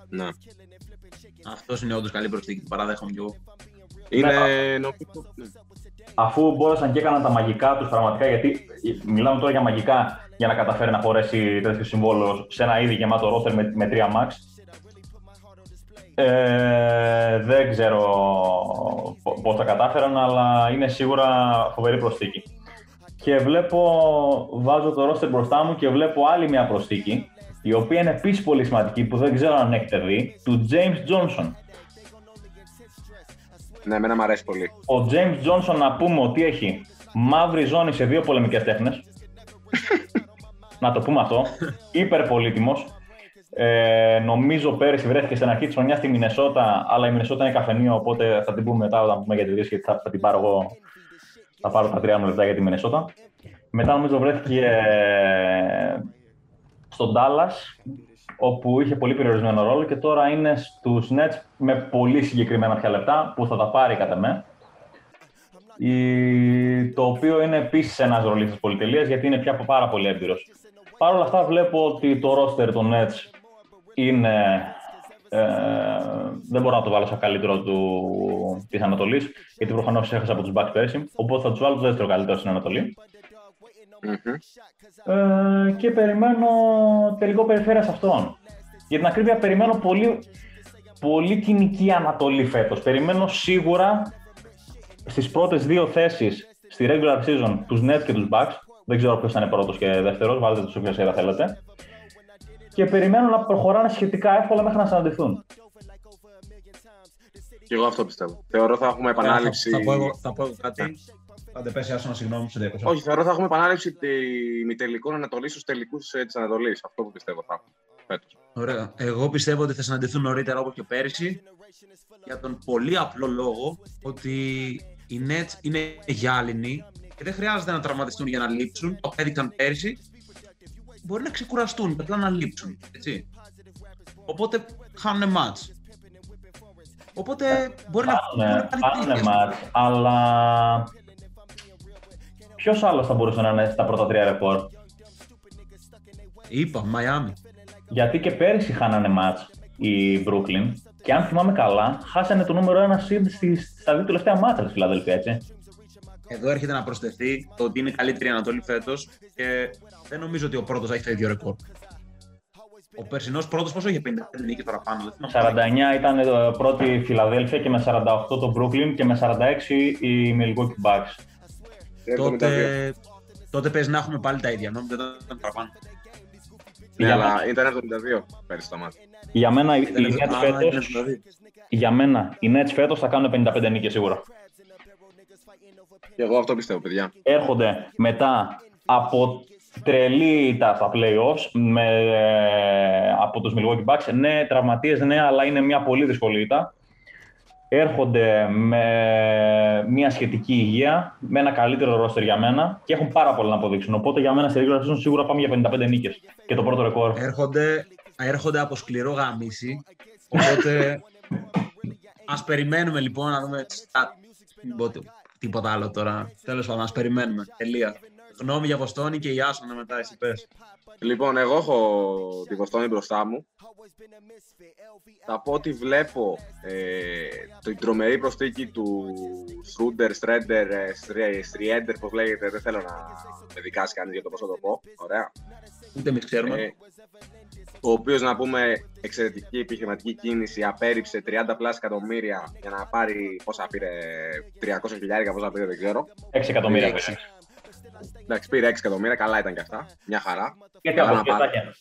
Ναι. Αυτός είναι όντως καλή προσθήκη, την παραδέχομαι κι εγώ. Είναι. Ναι. νομίζω- ναι. Αφού μπόρεσαν και έκαναν τα μαγικά τους πραγματικά, γιατί μιλάμε τώρα για μαγικά για να καταφέρει να χωρέσει τέτοιο συμβόλαιο σε ένα ήδη γεμάτο ρόστερ με, με 3 max. Ε, δεν ξέρω πο- πώς τα κατάφεραν, αλλά είναι σίγουρα φοβερή προσθήκη. Και βλέπω, βάζω το ρόστερ μπροστά μου και βλέπω άλλη μια προσθήκη, η οποία είναι επίσης πολύ σημαντική, που δεν ξέρω αν έχετε δει, του James Johnson. Ναι, εμένα μου αρέσει πολύ. Ο James Johnson να πούμε ότι έχει μαύρη ζώνη σε δύο πολεμικές τέχνες. να το πούμε αυτό. Υπερπολίτημος. Ε, νομίζω πέρυσι βρέθηκε στην αρχή της χρονιάς στη Μινεσότα, αλλά η Μινεσότα είναι καφενείο, οπότε θα την πούμε μετά όταν πούμε για τη δύση, γιατί θα, θα την πάρω εγώ. Θα πάρω τα τρία μου λεπτά για τη Μινεσότα. Μετά νομίζω βρέθηκε ε, στον Dallas, όπου είχε πολύ περιορισμένο ρόλο και τώρα είναι στους Nets με πολύ συγκεκριμένα πια λεπτά που θα τα πάρει κατά με. Η... Το οποίο είναι επίσης ένας ρολί τη πολυτελείας γιατί είναι πια πάρα πολύ έμπειρος. Παρ' όλα αυτά, βλέπω ότι το roster των Nets είναι. Ε, δεν μπορώ να το βάλω στο καλύτερο του της Ανατολής, γιατί προφανώς έχασα από τους Bucks πέρσι. Οπότε θα τους βάλω το δεύτερο καλύτερο στην Ανατολή. Μμμ. Ε, και περιμένω τελικό περιφέρεια σε αυτόν. Για την ακρίβεια, περιμένω πολύ, πολύ κοινική Ανατολή φέτος. Περιμένω σίγουρα στις πρώτες δύο θέσεις στη regular season τους Nets και τους Bucks. Δεν ξέρω ποιος θα είναι πρώτος και δεύτερος, βάλτε τους όποια σειρά θέλετε. Και περιμένω να προχωράνε σχετικά εύκολα μέχρι να συναντηθούν. Και εγώ αυτό πιστεύω. Θεωρώ θα έχουμε επανάληψη. Θα, θα, πω εγώ, θα πω εγώ κάτι. Άντε πέσει, άσο να συγγνώμη, σε διακόψα. Όχι, θεωρώ θα έχουμε επανάληψη ημιτελικών Ανατολής στους τελικούς της Ανατολής. Αυτό που πιστεύω θα έχουμε. φέτος. Ωραία. Εγώ πιστεύω ότι θα συναντηθούν νωρίτερα όπως και πέρυσι για τον πολύ απλό λόγο ότι οι Nets είναι γυάλινοι και δεν χρειάζεται να τραυματιστούν για να λείψουν. Το έδειξαν πέρυσι. Μπορεί να ξεκουραστούν και απλά να λείψουν. Έτσι. Οπότε χάνουν μάτς. Οπότε μπορεί να Πάνε, να πάλι πάνε τύχες. μάτς, αλλά ποιος άλλος θα μπορούσε να είναι στα πρώτα τρία ρεκόρ; Είπα, Μαϊάμι. Γιατί και πέρυσι χάνανε μάτς η Brooklyn και αν θυμάμαι καλά, χάσανε το νούμερο 1 seed στις, στα δύο τελευταία μάτσα της Φιλαδέλφια, έτσι. Εδώ έρχεται να προσθεθεί το ότι είναι η καλύτερη η Ανατολή φέτος και δεν νομίζω ότι ο πρώτος θα έχει το ίδιο ρεκόρ. Ο περσινός πρώτος πόσο είχε 55 νίκες παραπάνω, δεν θυμάμαι. 49 ήταν το πρώτη η Φιλαδέλφια και με 48 το Brooklyn και με 46 η Milwaukee Bucks. τότε, τότε παίζει να έχουμε πάλι τα ίδια, νόμιζα ότι ήταν παραπάνω. Ναι, Για αλλά μένα- ήταν 72 πέρυσι το μάτι. Για μένα οι οι Ήταν- Nets Α, φέτος, ήταν δηλαδή. για μένα οι Nets φέτος θα κάνουν 55 νίκες σίγουρα. Και εγώ αυτό πιστεύω, παιδιά. έρχονται μετά από τρελή ήττα στα playoffs με, ε, από τους Milwaukee Bucks. Ναι, τραυματίες, ναι, αλλά είναι μια πολύ δύσκολη ήττα. Έρχονται με μια σχετική υγεία, με ένα καλύτερο roster για μένα και έχουν πάρα πολλά να αποδείξουν. Οπότε για μένα στη regular season σίγουρα πάμε για 55 νίκες. Και το πρώτο ρεκόρ. Έρχονται, έρχονται από σκληρό γαμίσι. Οπότε ας περιμένουμε λοιπόν να δούμε. Α, μην πω τί- τίποτα άλλο τώρα. Τέλος πάντων, ας περιμένουμε. Τελεία. Γνώμη για Βοστόνη και η Άσονα μετά, εσύ πες. Λοιπόν, εγώ έχω τη Βοστόνη μπροστά μου. Θα πω ότι βλέπω ε, την τρομερή προσθήκη του Σρούντερ, Στρέντερ, ε, Στρι- Στριέντερ, πώς λέγεται, δεν θέλω να με δικάσει κανείς για το πώς θα το πω. Ωραία. Ούτε εμείς ξέρουμε. Ε, ο οποίος να πούμε εξαιρετική επιχειρηματική κίνηση, απέρριψε 30 πλάσια εκατομμύρια για να πάρει πόσα πήρε, 300 χιλιάρικα, πόσα πήρε δεν ξέρω. 6 εκατομμύρια. Έξι. πήρε. Εντάξει, πήρε 6 εκατομμύρια, καλά ήταν και αυτά. Μια χαρά. Γιατί Καλά από να πάρει. σκεφτάκια.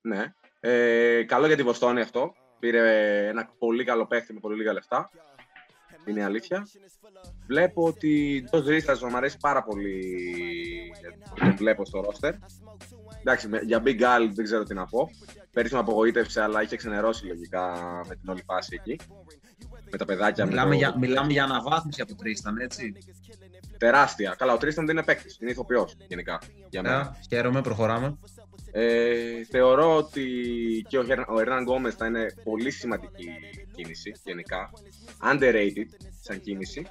Ναι. Ε, καλό για τη Βοστόνη αυτό. Πήρε ένα πολύ καλό παίχτη με πολύ λίγα λεφτά. Είναι η αλήθεια. Βλέπω ότι ο Ρίστας μου αρέσει πάρα πολύ που τον βλέπω στο ρόστερ. Εντάξει, με- για Big Al δεν ξέρω τι να πω. Πέρυσι με απογοήτευσε, αλλά είχε ξενερώσει λογικά με την όλη φάση εκεί. Με τα παιδάκια. με Μιλάμε, το- για, μιλάμε για αναβάθμιση από Τρίσταν, έτσι. Τεράστια. Καλά, ο Τρίσταν δεν είναι παίκτης, είναι ηθοποιός γενικά. Για μένα. Ε, χαίρομαι, προχωράμε. Ε, θεωρώ ότι και ο, Χερ- ο Ερνάν Γκόμες θα είναι πολύ σημαντική κίνηση γενικά. Underrated σαν κίνηση.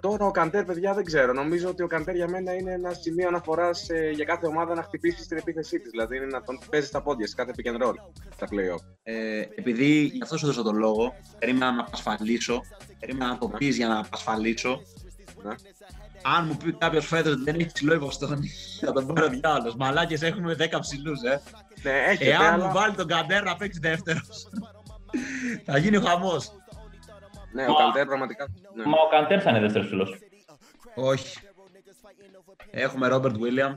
Τώρα ο Καντέρ, παιδιά, δεν ξέρω. Νομίζω ότι ο Καντέρ για μένα είναι ένα σημείο αναφοράς για κάθε ομάδα να χτυπήσει στην επίθεσή της. Δηλαδή είναι να τον παίζει στα πόδια σε κάθε pick and roll στα playoff. Ε, επειδή γι' αυτό σου δώσα τον λόγο, περίμενα να απασφαλίσω. Περίμενα να το πεις για να απασφαλίσω. Ναι. Αν μου πει κάποιος φέτος ότι δεν έχει ψηλό η Βοστόνη, θα τον πάρω διάλογο. Μαλάκες έχουμε 10 ψηλούς, ε. Ναι, έχετε, Εάν αλλά... μου βάλει τον Καντέρ να παίξει δεύτερος, θα γίνει ο χαμός. Ναι, ο Μα- Καντέρ πραγματικά. Ναι. Μα ο Καντέρ θα είναι δεύτερος φίλος. Όχι. Έχουμε Ρόμπερτ Βίλιαμ.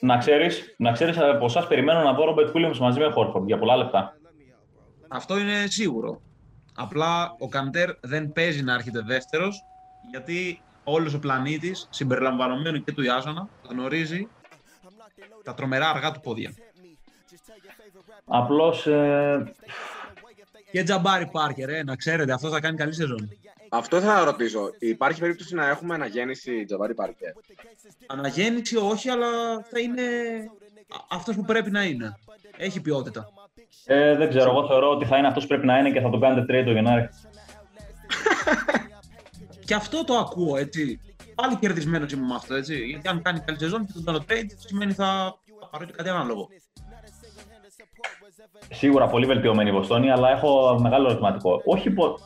Να ξέρεις, να ξέρεις από εσάς περιμένω να δω Ρόμπερτ Williams μαζί με Χόρφορντ για πολλά λεπτά. Αυτό είναι σίγουρο. Απλά ο Καντέρ δεν παίζει να έρχεται δεύτερος, γιατί όλος ο πλανήτης, συμπεριλαμβανομένου και του Ιάσονα, γνωρίζει τα τρομερά αργά του πόδια. Απλώς ε, Και Τζαμπάρι Πάρκερ, ε, να ξέρετε, αυτό θα κάνει καλή σεζόν. Αυτό ήθελα να ρωτήσω. Υπάρχει περίπτωση να έχουμε αναγέννηση Τζαβάρι Παρκέ. Αναγέννηση όχι, αλλά θα είναι αυτός που πρέπει να είναι. Έχει ποιότητα. ε, δεν ξέρω, εγώ θεωρώ ότι θα είναι αυτός που πρέπει να είναι και θα τον κάνετε trade το Γενάρη. Και αυτό το ακούω, έτσι. Πάλι κερδισμένος είμαι με αυτό, έτσι. Γιατί αν κάνει καλή σεζόν και τον κάνω trade, σημαίνει θα θα πάρω και κάτι ανάλογο. Σίγουρα πολύ βελτιωμένη η Βοστόνη, αλλά έχω μεγάλο ερωτηματικό. Όχι, πω,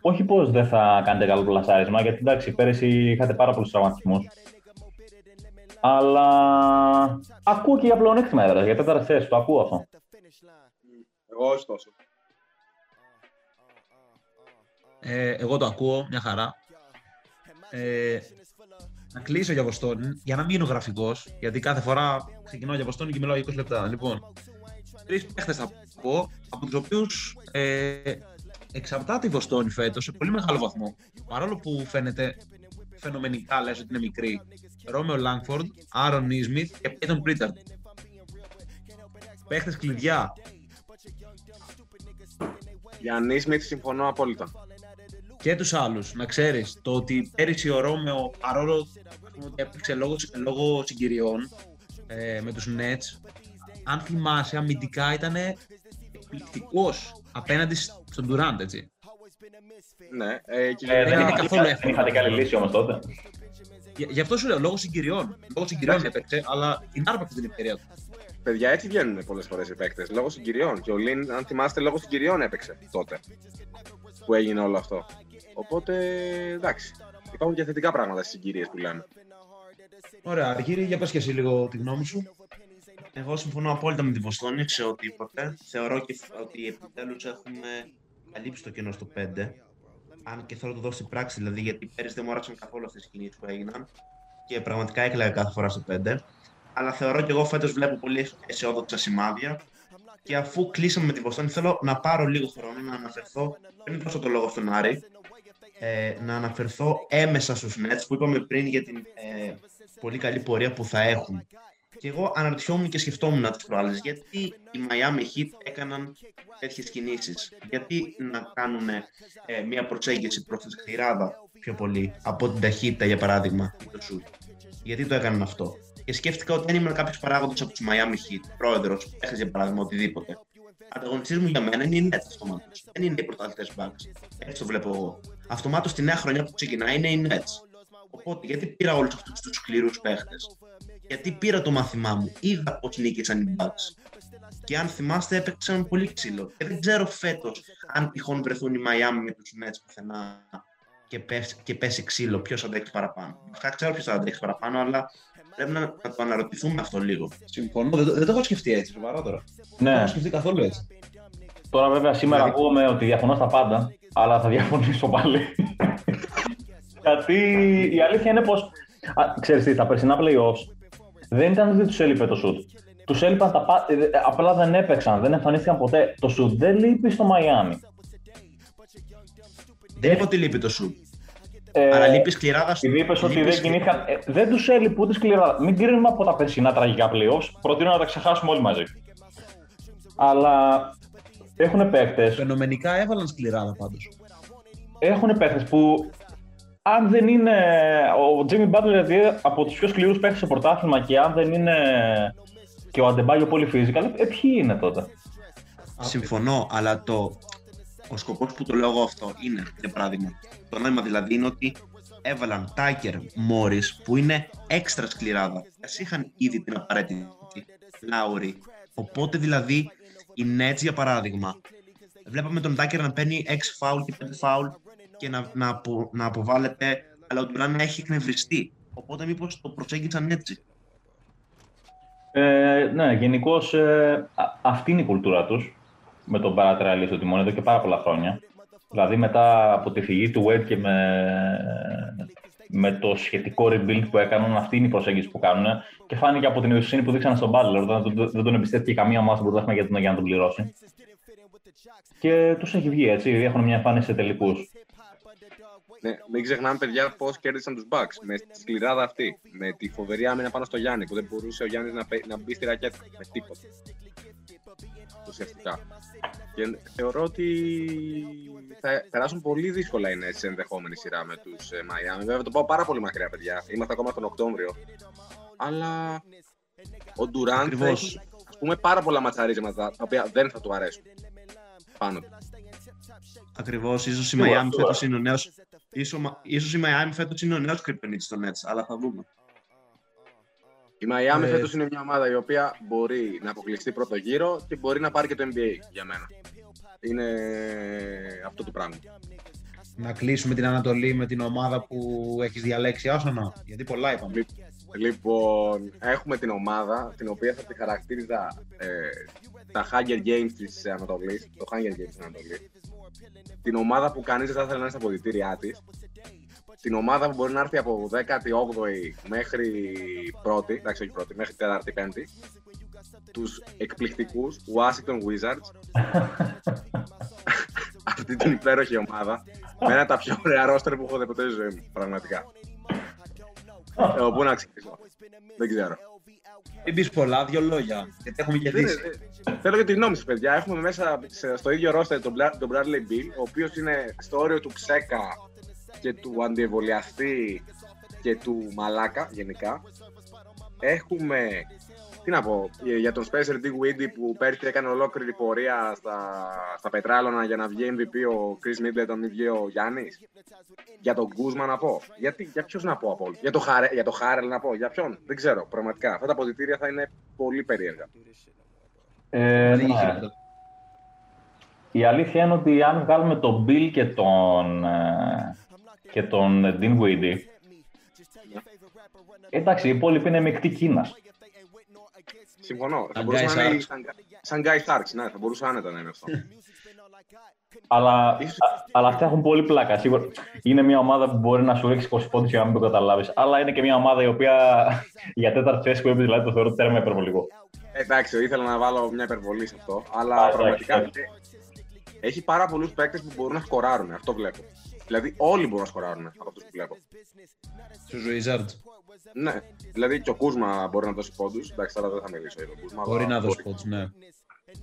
όχι πως δεν θα κάνετε καλό πλασάρισμα, γιατί εντάξει, πέρυσι είχατε πάρα πολλούς τραυματισμούς. Αλλά ακούω και για πλεονέκτημα έδρας, για τέταρτη θέση, το ακούω αυτό. Εγώ όχι τόσο. Ε, εγώ το ακούω, μια χαρά. Ε, να κλείσω για Βοστόνη, για να μην γίνω γραφικός, γιατί κάθε φορά ξεκινάω για Βοστόνη και μιλάω για 20 λεπτά. Λοιπόν, τρεις παίχτες θα πω, από τους οποίους ε, εξαρτάται η Βοστόνη φέτος σε πολύ μεγάλο βαθμό. Παρόλο που φαίνεται φαινομενικά λες ότι είναι μικρή. Ρόμεο Λάγκφορντ, Άρον Νίσμιθ και Πέιτον Πρίταρντ. Παίχτες κλειδιά. Για Νίσμιθ συμφωνώ απόλυτα. και τους άλλους. Να ξέρεις, το ότι πέρυσι ο Ρόμεο, παρόλο ας πούμε, ότι έπαιξε λόγω, λόγω συγκυριών ε, με τους Nets, αν θυμάσαι, αμυντικά ήταν εκπληκτικός απέναντι στον Durant, έτσι. Ναι, ε, και Ε, δεν δεν, είναι είχατε, καθόλου δεν εύκολο. είχατε καλή λύση όμως τότε. Γι' γι' αυτό σου λέω, λόγω συγκυριών. Λόγω συγκυριών Εντάξει. έπαιξε, αλλά την άρπαξε την ευκαιρία του. παιδιά έτσι βγαίνουν πολλές φορές οι παίκτες. Λόγω συγκυριών. Και ο Λίν, αν θυμάστε, λόγω συγκυριών έπαιξε τότε. Που έγινε όλο αυτό. Οπότε εντάξει. Υπάρχουν και θετικά πράγματα στις συγκυρίες που λέμε. Ωραία, Αργύρι, για πες και εσύ λίγο τη γνώμη σου. Εγώ συμφωνώ απόλυτα με τη Βοστόνη σε οτιδήποτε. Θεωρώ και ότι επιτέλους έχουμε καλύψει το κενό στο 5. Αν και θέλω να το δω στην πράξη, δηλαδή, γιατί πέρυσι δεν μου άρεσαν καθόλου αυτές οι κινήσεις που έγιναν. Και πραγματικά έκλαιγα κάθε φορά στο 5. αλλά θεωρώ και εγώ φέτος βλέπω πολύ αισιόδοξα σημάδια. Και αφού κλείσαμε με τη Βοστόνη, θέλω να πάρω λίγο χρόνο να αναφερθώ, πριν δώσω το λόγο στον Άρη, ε, να αναφερθώ έμεσα στους Nets που είπαμε πριν για την ε, πολύ καλή πορεία που θα έχουν. Και εγώ αναρωτιόμουν και σκεφτόμουν τις προάλλες γιατί οι Miami Heat έκαναν τέτοιες κινήσεις. Γιατί να κάνουν ε, μια προσέγγιση προς τη χειράδα πιο πολύ από την ταχύτητα, για παράδειγμα, το shoot. Γιατί το έκαναν αυτό. Και σκέφτηκα ότι αν ήμουν κάποιος παράγοντας από τους Miami Heat, πρόεδρος, έχασε για παράδειγμα οτιδήποτε. Ανταγωνιστής μου για μένα είναι οι Nets αυτομάτω. Δεν είναι οι πρωταθλητές Bucks. Έτσι το βλέπω εγώ. Αυτομάτως τη νέα χρονιά που ξεκινάει είναι οι Nets. Οπότε γιατί πήρα όλους αυτούς τους σκληρούς παίχτες; Γιατί πήρα το μάθημά μου. Είδα πώς νίκησαν οι Bucks. Και αν θυμάστε, έπαιξαν πολύ ξύλο. Και δεν ξέρω φέτος αν τυχόν βρεθούν οι Miami με τους Nets πουθενά και, πέσει, και πέσει ξύλο, ποιος θα αντέξει παραπάνω. Αυτά ξέρω ποιος θα αντέξει παραπάνω, αλλά πρέπει να, να το αναρωτηθούμε αυτό λίγο. Συμφωνώ, δεν, δεν το έχω σκεφτεί έτσι, σοβαρά τώρα. Ναι. Δεν το έχω σκεφτεί καθόλου έτσι. Τώρα βέβαια σήμερα δηλαδή... ακούμε ότι διαφωνώ στα πάντα, αλλά θα διαφωνήσω πάλι. Γιατί η αλήθεια είναι πως, α, ξέρεις τι, τα περσινά playoffs δεν ήταν ότι δεν τους έλειπε το shoot. Τους έλειπαν τα πάντα, ε, απλά δεν έπαιξαν, δεν εμφανίστηκαν ποτέ. Το shoot δεν λείπει στο Μαϊάμι. Δεν είπα ότι λείπει το shoot. Ε, Αλλά λείπεις σκληράδα στο Είπες ότι δεν κινήθηκαν. Ε, δεν τους έλειπε ούτε σκληράδα. Μην κρίνουμε από τα περσινά τραγικά playoffs. Προτείνω να τα ξεχάσουμε όλοι μαζί. Αλλά έχουν παίκτε. Φαινομενικά έβαλαν σκληράδα πάντως. Έχουν παίκτες που αν δεν είναι ο Jimmy Butler δηλαδή, από τους πιο σκληρούς παίκτε στο πρωτάθλημα και αν δεν είναι και ο Αντεμπάγιο πολύ physical, ε, ποιοι είναι τότε; Συμφωνώ, αλλά το, ο σκοπός που το λέω αυτό είναι, για παράδειγμα, το νόημα δηλαδή είναι ότι έβαλαν Τάκερ Μόρι που είναι έξτρα σκληράδα. Α είχαν ήδη την απαραίτητη Λάουρι. Οπότε δηλαδή οι Nets για παράδειγμα, βλέπαμε τον Τάκερ να παίρνει 6 φάουλ και 5 φάουλ και να, να, απο, να αποβάλλεται, αλλά ο Ντουράν έχει εκνευριστεί. Οπότε μήπως το προσέγγισαν έτσι. Ε, ναι, γενικώς ε, αυτή είναι η κουλτούρα τους με τον παρατρεαλί στο τιμόνι εδώ και πάρα πολλά χρόνια. Δηλαδή μετά από τη φυγή του Wade και με, με το σχετικό rebuild που έκαναν, αυτή είναι η προσέγγιση που κάνουν και φάνηκε από την εμπιστοσύνη που δείξαν στον Butler. Δεν, δεν τον εμπιστεύτηκε καμία ομάδα που για, για να τον πληρώσει. Και τους έχει βγει έτσι, έχουν μια εμφάνιση σε τελικούς. Ναι, μην ξεχνάμε, παιδιά, πώς κέρδισαν τους Bucks. Με τη σκληράδα αυτή. Με τη φοβερή άμυνα πάνω στο Γιάννη, που δεν μπορούσε ο Γιάννης να, να μπει στη ρακέτα με τίποτα. Ουσιαστικά. Και θεωρώ ότι θα περάσουν πολύ δύσκολα είναι σε ενδεχόμενη σειρά με τους ε, Miami. Βέβαια, το πάω πάρα πολύ μακριά, παιδιά. Είμαστε ακόμα τον Οκτώβριο. Αλλά ο Ντουράντ θα έχει ας πούμε, πάρα πολλά ματσαρίσματα τα οποία δεν θα του αρέσουν πάνω του. Ακριβώς, ίσως η Miami φέτος είναι ο νέο. Ίσως η Miami φέτος είναι ο νέος κρυπτονίτης στο Nets, αλλά θα δούμε. Η Miami ε... φέτος είναι μια ομάδα η οποία μπορεί να αποκλειστεί πρώτο γύρο και μπορεί να πάρει και το NBA για μένα. Είναι αυτό το πράγμα. Να κλείσουμε την Ανατολή με την ομάδα που έχεις διαλέξει, Άσονα, γιατί πολλά είπαμε. Λοιπόν, έχουμε την ομάδα την οποία θα τη χαρακτήριζα ε, τα Hunger Games της Ανατολής, το Hunger Games της Ανατολής. Την ομάδα που κανείς δεν θα ήθελε να είναι στα αποδητήριά της. Την ομάδα που μπορεί να έρθει από 18η μέχρι πρώτη, εντάξει όχι πρώτη, μέχρι 4η, 5η. Τους εκπληκτικούς Washington Wizards. Αυτή την υπέροχη ομάδα. με ένα τα πιο ωραία ρόστερ που έχω δει ποτέ στη ζωή μου, πραγματικά. Εγώ πού να ξεκινήσω. Δεν ξέρω. Μην πεις πολλά, δύο λόγια. Γιατί έχουμε κερδίσει. Θέλω και τη γνώμη σα, παιδιά. Έχουμε μέσα στο ίδιο ρόστερ τον, τον Bradley Bill, ο οποίος είναι στο όριο του ψέκα και του αντιεμβολιαστή και του μαλάκα γενικά. Έχουμε τι να πω, για τον Spencer Dinwiddie που πέρσι έκανε ολόκληρη πορεία στα, στα πετράλωνα για να βγει MVP ο Chris Middleton ή βγει ο Γιάννης. Για τον Κούσμα να πω. Γιατί, για ποιους να πω από όλους. Για το, Χαρε, για το Χάρελ να πω. Για ποιον. Δεν ξέρω. Πραγματικά. Αυτά τα αποδητήρια θα είναι πολύ περίεργα. Ε, ναι. Η αλήθεια είναι ότι αν βγάλουμε τον Bill και τον, ε, και τον Dinwiddie, εντάξει, οι υπόλοιποι είναι μεικτή Κίνας. Συμφωνώ. Θα Shanghai μπορούσε να είναι η Sharks. Shanghai- Shanghai Sharks, ναι, θα μπορούσε άνετα να είναι αυτό. Αλλά, α- αλλά αυτά έχουν πολύ πλάκα. Σίγουρα είναι μια ομάδα που μπορεί να σου ρίξει 20 πόντους για να μην το καταλάβεις. Αλλά είναι και μια ομάδα η οποία για τέταρτη θέση που έπαιζε, δηλαδή το θεωρώ τέρμα υπερβολικό. Εντάξει, ήθελα να βάλω μια υπερβολή σε αυτό, αλλά Α, εντάξει, πραγματικά εντάξει. έχει πάρα πολλούς παίκτες που μπορούν να σκοράρουν. Αυτό βλέπω. Δηλαδή, όλοι μπορούν να σκοράρουν από αυτούς που βλέπω. Στους Wizards. Ναι, δηλαδή και ο Κούσμα μπορεί να δώσει πόντους. Εντάξει, τώρα δεν θα μιλήσω για τον Κούσμα. Μπορεί αλλά να δώσει πόντους, ναι.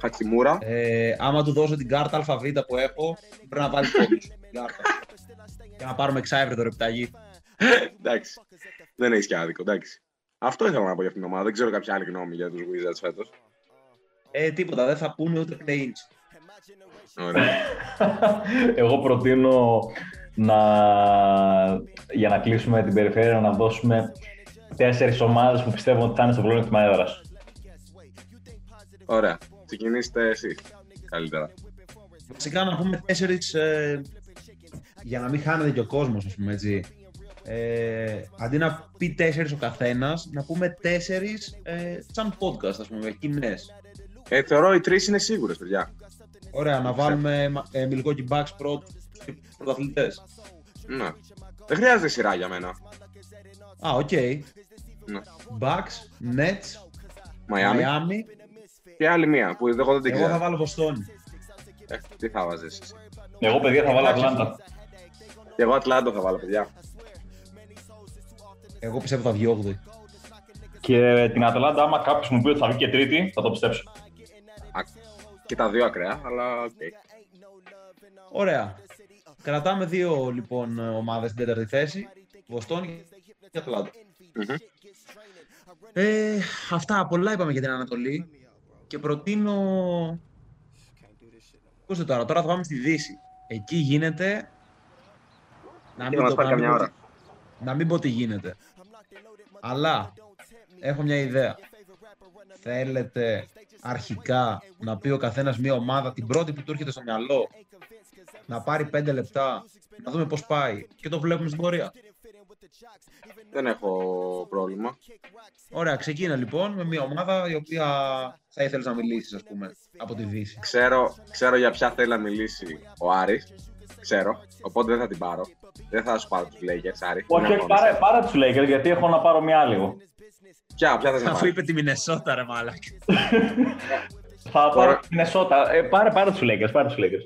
Χατσιμούρα. Ε, άμα του δώσω την κάρτα ΑΒ που έχω, πρέπει να βάλει πόντους. Την κάρτα. Για να πάρουμε εξάευρετο ρεπταγή. εντάξει. Δεν έχει και άδικο, εντάξει. Αυτό ήθελα να πω για αυτήν την ομάδα. Δεν ξέρω κάποια άλλη γνώμη για τους Wizards φέτος. Ε, τίποτα, δεν θα πούνε ούτε play-ins. Ωραία. Εγώ προτείνω να, για να κλείσουμε την περιφέρεια να δώσουμε τέσσερις ομάδες που πιστεύω ότι θα είναι στο πλεόνεκτημα έδρας. Ωραία. Ξεκινήστε εσείς. Καλύτερα. Βασικά να πούμε τέσσερις, ε, για να μην χάνεται και ο κόσμος, ας πούμε έτσι. Ε, αντί να πει τέσσερις ο καθένας, να πούμε τέσσερις ε, σαν podcast, ας πούμε, κοινές. Ε, θεωρώ οι τρεις είναι σίγουρες, παιδιά. Ωραία, να βάλουμε ε, Milwaukee Bucks πρώτ, πρωταθλητές. Ναι. Δεν χρειάζεται σειρά για μένα. Α, οκ. Ναι. Bucks, Nets, Μαϊάμι. Miami. Και άλλη μία που εγώ δεν την Εγώ θα ξέρω. βάλω Βοστόνη. Ε, τι θα 'βαζες. Εγώ, παιδιά, θα βάλω Ατλάντα. Και εγώ Ατλάντα θα βάλω, παιδιά. Εγώ πιστεύω θα βγει 8η. Και την Ατλάντα, άμα κάποιος μου πει ότι θα βγει και τρίτη, θα το πιστέψω. Α, και τα δύο ακραία, αλλά οκ. Ωραία. Κρατάμε δύο λοιπόν ομάδες στην τέταρτη θέση. Βοστόνη και Ατλάντα. Μμμ. Ε, αυτά πολλά είπαμε για την Ανατολή και προτείνω... Ακούστε τώρα, τώρα θα πάμε στη Δύση. Εκεί γίνεται... Να Και να μας το- πάρει να μην καμιά πω ώρα. τι- να μην πω τι γίνεται. Αλλά έχω μια ιδέα. Θέλετε αρχικά να πει ο καθένας μια ομάδα την πρώτη που του έρχεται στο μυαλό να πάρει πέντε λεπτά, να δούμε πώς πάει και το βλέπουμε στην πορεία. Δεν έχω πρόβλημα. Ωραία, ξεκίνα λοιπόν με μια ομάδα η οποία θα ήθελες να μιλήσεις ας πούμε από τη Δύση. Ξέρω, ξέρω για ποια θέλει να μιλήσει ο Άρης. Ξέρω. Οπότε δεν θα την πάρω. Δεν θα σου πάρω τους Lakers, Άρη. Όχι, Δεν όχι, έχω πάρε, μέσα. πάρε τους Lakers γιατί έχω να πάρω μια άλλη. εγώ. Ποια, ποια θες να Αφού πάρεις; είπε τη Μινεσότα ρε μάλακα. Θα πάρω Ωραία. την Εσότα. Ε, πάρε, πάρε τους Lakers, πάρε τους Lakers.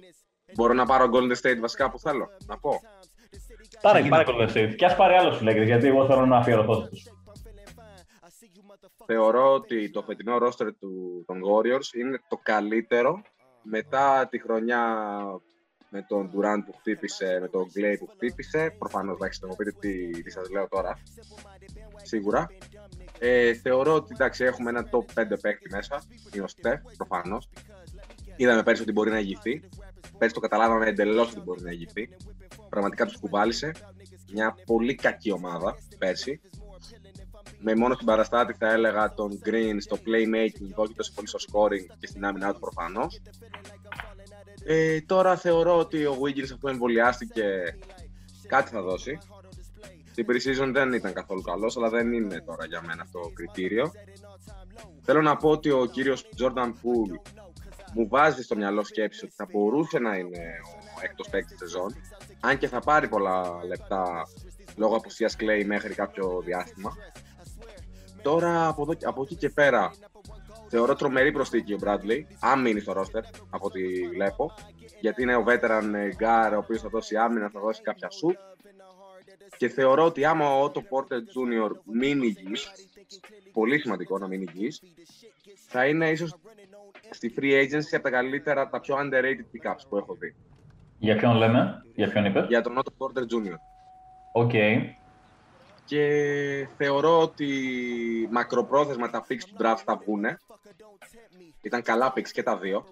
Μπορώ να πάρω Golden State βασικά που θέλω. Να πω. Πάρε, πάρε Golden State. Και ας πάρει άλλο του Lakers, γιατί εγώ θέλω να αφιερωθώ στους. Θεωρώ ότι το φετινό roster του, των Warriors είναι το καλύτερο μετά τη χρονιά με τον Durant που χτύπησε, με τον Clay που χτύπησε. Προφανώς, εντάξει, θα μου πείτε τι, τι σας λέω τώρα. Σίγουρα. Ε, θεωρώ ότι εντάξει, έχουμε ένα top 5 παίκτη μέσα. Είναι ο Steph, προφανώς. Είδαμε πέρσι ότι μπορεί να ηγηθεί. Πέρσι το καταλάβαμε εντελώς ότι μπορεί να ηγηθεί. Πραγματικά τους κουβάλισε. Μια πολύ κακή ομάδα πέρσι. Με μόνο στην παραστάτη θα έλεγα τον Green στο playmaking, όχι τόσο πολύ στο scoring και στην άμυνά του προφανώς. Ε, τώρα θεωρώ ότι ο Wiggins αυτό εμβολιάστηκε κάτι θα δώσει. Στην pre-season δεν ήταν καθόλου καλός, αλλά δεν είναι τώρα για μένα αυτό το κριτήριο. Θέλω να πω ότι ο κύριος Jordan Poole μου βάζει στο μυαλό σκέψη ότι θα μπορούσε να είναι ο έκτος παίκτης σεζόν, αν και θα πάρει πολλά λεπτά λόγω απουσίας Clay μέχρι κάποιο διάστημα. Τώρα από, εδώ, από εκεί και πέρα θεωρώ τρομερή προσθήκη ο Bradley, αν μείνει στο roster από ό,τι βλέπω, γιατί είναι ο veteran guard ο οποίος θα δώσει άμυνα, θα δώσει κάποια shoot και θεωρώ ότι άμα ο Otto Porter Jr. μείνει υγιής, πολύ σημαντικό να μείνει υγιής, θα είναι ίσως στη free agency από τα καλύτερα, τα πιο underrated pickups που έχω δει. Για ποιον λέμε, για ποιον είπες; Για τον Otto Porter Jr. Οκ. Και θεωρώ ότι μακροπρόθεσμα τα picks του draft θα βγουνε. Ήταν καλά picks και τα δύο.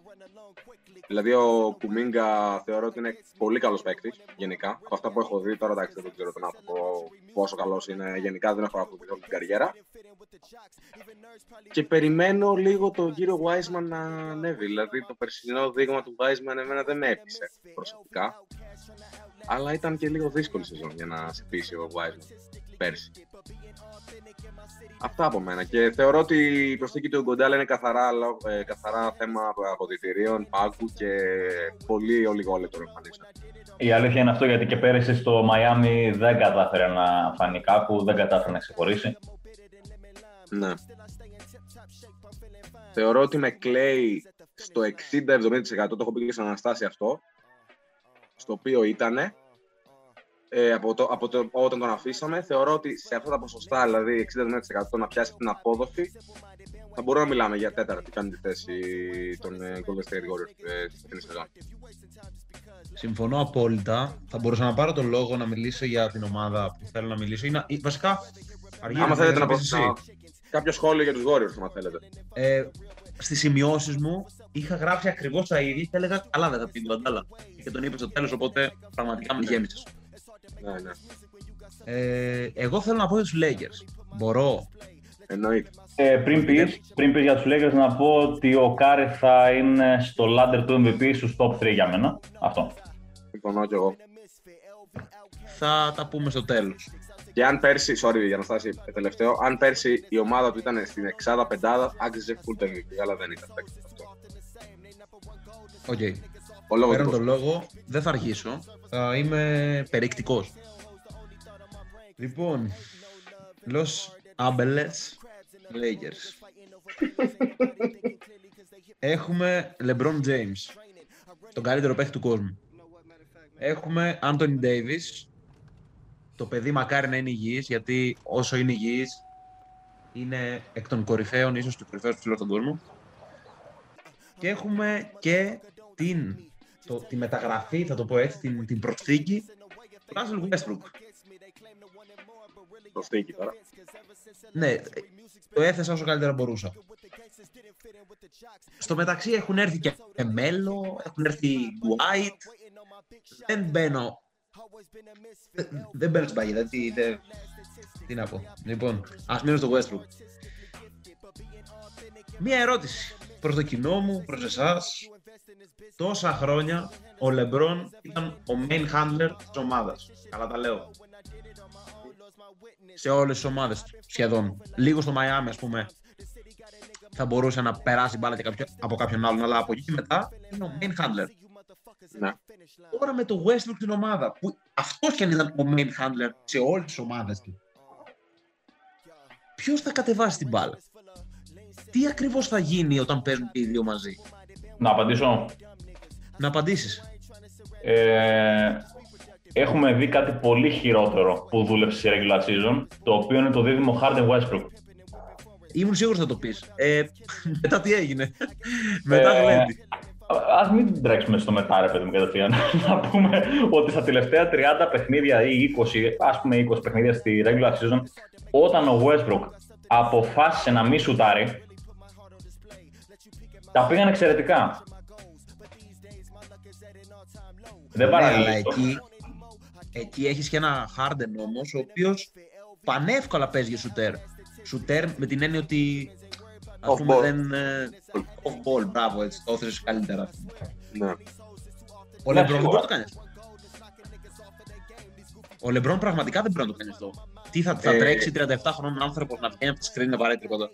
Δηλαδή ο Κουμίγκα θεωρώ ότι είναι πολύ καλός παίκτης γενικά. Από αυτά που έχω δει τώρα εντάξει δεν ξέρω τον άνθρωπο πόσο καλός είναι. Γενικά δεν έχω ακούσει όλη την καριέρα. Και περιμένω λίγο τον κύριο Wiseman να ανέβει. Δηλαδή το περσινό δείγμα του Wiseman εμένα δεν με έπεισε προσωπικά. Αλλά ήταν και λίγο δύσκολη σεζόν για να σε πείσει ο Wiseman πέρσι. Αυτά από μένα. Και θεωρώ ότι η προσθήκη του Γκοντάλ είναι καθαρά, λο- ε, καθαρά θέμα αποδητηρίων, πάγκου και πολύ ολιγόλεπτο εμφανίσεων. Η αλήθεια είναι αυτό γιατί και πέρυσι στο Μαϊάμι δεν κατάφερε να φανεί κάπου, δεν κατάφερε να ξεχωρίσει. Ναι. Θεωρώ ότι με Clay στο 60-70% το έχω πει και στην Αναστάση αυτό, στο οποίο ήτανε, ε, από το, από το, όταν τον αφήσαμε, θεωρώ ότι σε αυτά τα ποσοστά, δηλαδή 60-70% να πιάσει την απόδοση, θα μπορούμε να μιλάμε για τέταρτη, πέμπτη θέση των ε, Golden State Warriors ε, στην σεζόν. Συμφωνώ απόλυτα. Θα μπορούσα να πάρω τον λόγο να μιλήσω για την ομάδα που θέλω να μιλήσω. Ή να, ή, βασικά, αργή, Άμα θέλετε να πω πεις εσύ. Κάποιο σχόλιο για τους Warriors, άμα θέλετε. Ε, Στις σημειώσεις μου είχα γράψει ακριβώς τα ίδια και έλεγα Καλά, δεν θα πει τον Iguodala. Και τον είπε στο τέλος, οπότε πραγματικά με γέμισες. Ναι, ναι. Ε, εγώ θέλω να πω για τους Lakers. Μπορώ. Εννοείται. Ε, πριν πεις, πριν πεις για τους Lakers να πω ότι ο Κάρι θα είναι στο ladder του MVP στους top 3 για μένα. Αυτό. Συμφωνώ κι εγώ. Θα τα πούμε στο τέλος. Και αν πέρσι, sorry ένα στάσι τελευταίο, αν πέρσι η ομάδα του ήταν στην εξάδα πεντάδα, άξιζε full το MVP, αλλά δεν ήταν παίκτης αυτό. Οκ. Ο λόγος Πέραν του τον λόγο, δεν θα αργήσω. Θα είμαι περιεκτικός. Λοιπόν, Los Angeles Lakers. Έχουμε LeBron James, τον καλύτερο παίκτη του κόσμου. Έχουμε Anthony Davis, το παιδί μακάρι να είναι υγιής, γιατί όσο είναι υγιής, είναι εκ των κορυφαίων, ίσως του κορυφαίου ψηλό στον κόσμο. Και έχουμε και την, το, τη μεταγραφή, θα το πω έτσι, την, την προσθήκη του Russell Westbrook. προσθήκη τώρα. Ναι, το έθεσα όσο καλύτερα μπορούσα. Στο μεταξύ έχουν έρθει και Μέλο, έχουν έρθει Dwight. Δεν μπαίνω. Δεν- Δεν μπαίνω στην παγίδα. Τι, δεν- τι να πω. Λοιπόν, ας μείνω στο Westbrook. Μία ερώτηση προς το κοινό μου, προς εσάς. Τόσα χρόνια ο Λεμπρόν ήταν ο main handler της ομάδας. Καλά τα λέω. Σε όλες τις ομάδες του, σχεδόν. Λίγο στο Μαϊάμι, ας πούμε, θα μπορούσε να περάσει μπάλα και κάποιο, από κάποιον άλλον, αλλά από εκεί και μετά είναι ο main handler. Ναι. Τώρα με το Westbrook στην ομάδα, που αυτός και αν ήταν ο main handler σε όλες τις ομάδες του, ποιος θα κατεβάσει την μπάλα; Τι ακριβώς θα γίνει όταν παίζουν και οι δύο μαζί; Να απαντήσω. Να απαντήσεις. Ε, έχουμε δει κάτι πολύ χειρότερο που δούλεψε σε regular season, το οποίο είναι το δίδυμο Harden Westbrook. Ήμουν σίγουρος θα το πεις. Ε, μετά τι έγινε. μετά Ε, γλέντι. Α μην τρέξουμε στο μετά, ρε παιδί μου, κατευθείαν. να πούμε ότι στα τελευταία 30 παιχνίδια ή 20, ας πούμε 20 παιχνίδια στη regular season, όταν ο Westbrook αποφάσισε να μην σουτάρει, τα πήγαν εξαιρετικά. Δεν Ναι, αλλά παραλύει. εκεί, εκεί έχεις και ένα Harden όμως, ο οποίος πανεύκολα παίζει για σουτέρ. Σουτέρ με την έννοια ότι ας Off πούμε ball. δεν... ε, Off ball, μπράβο, έτσι, το έθεσες καλύτερα. Ναι. Ο Ναι, Λεμπρόν δεν σίγουρα. μπορεί να το κάνεις αυτό. Ο Λεμπρόν πραγματικά δεν μπορεί να το κάνεις αυτό. Τι θα, θα Ε, τρέξει 37 χρόνων άνθρωπο να βγαίνει από τη screen να βαράει τρίποτα.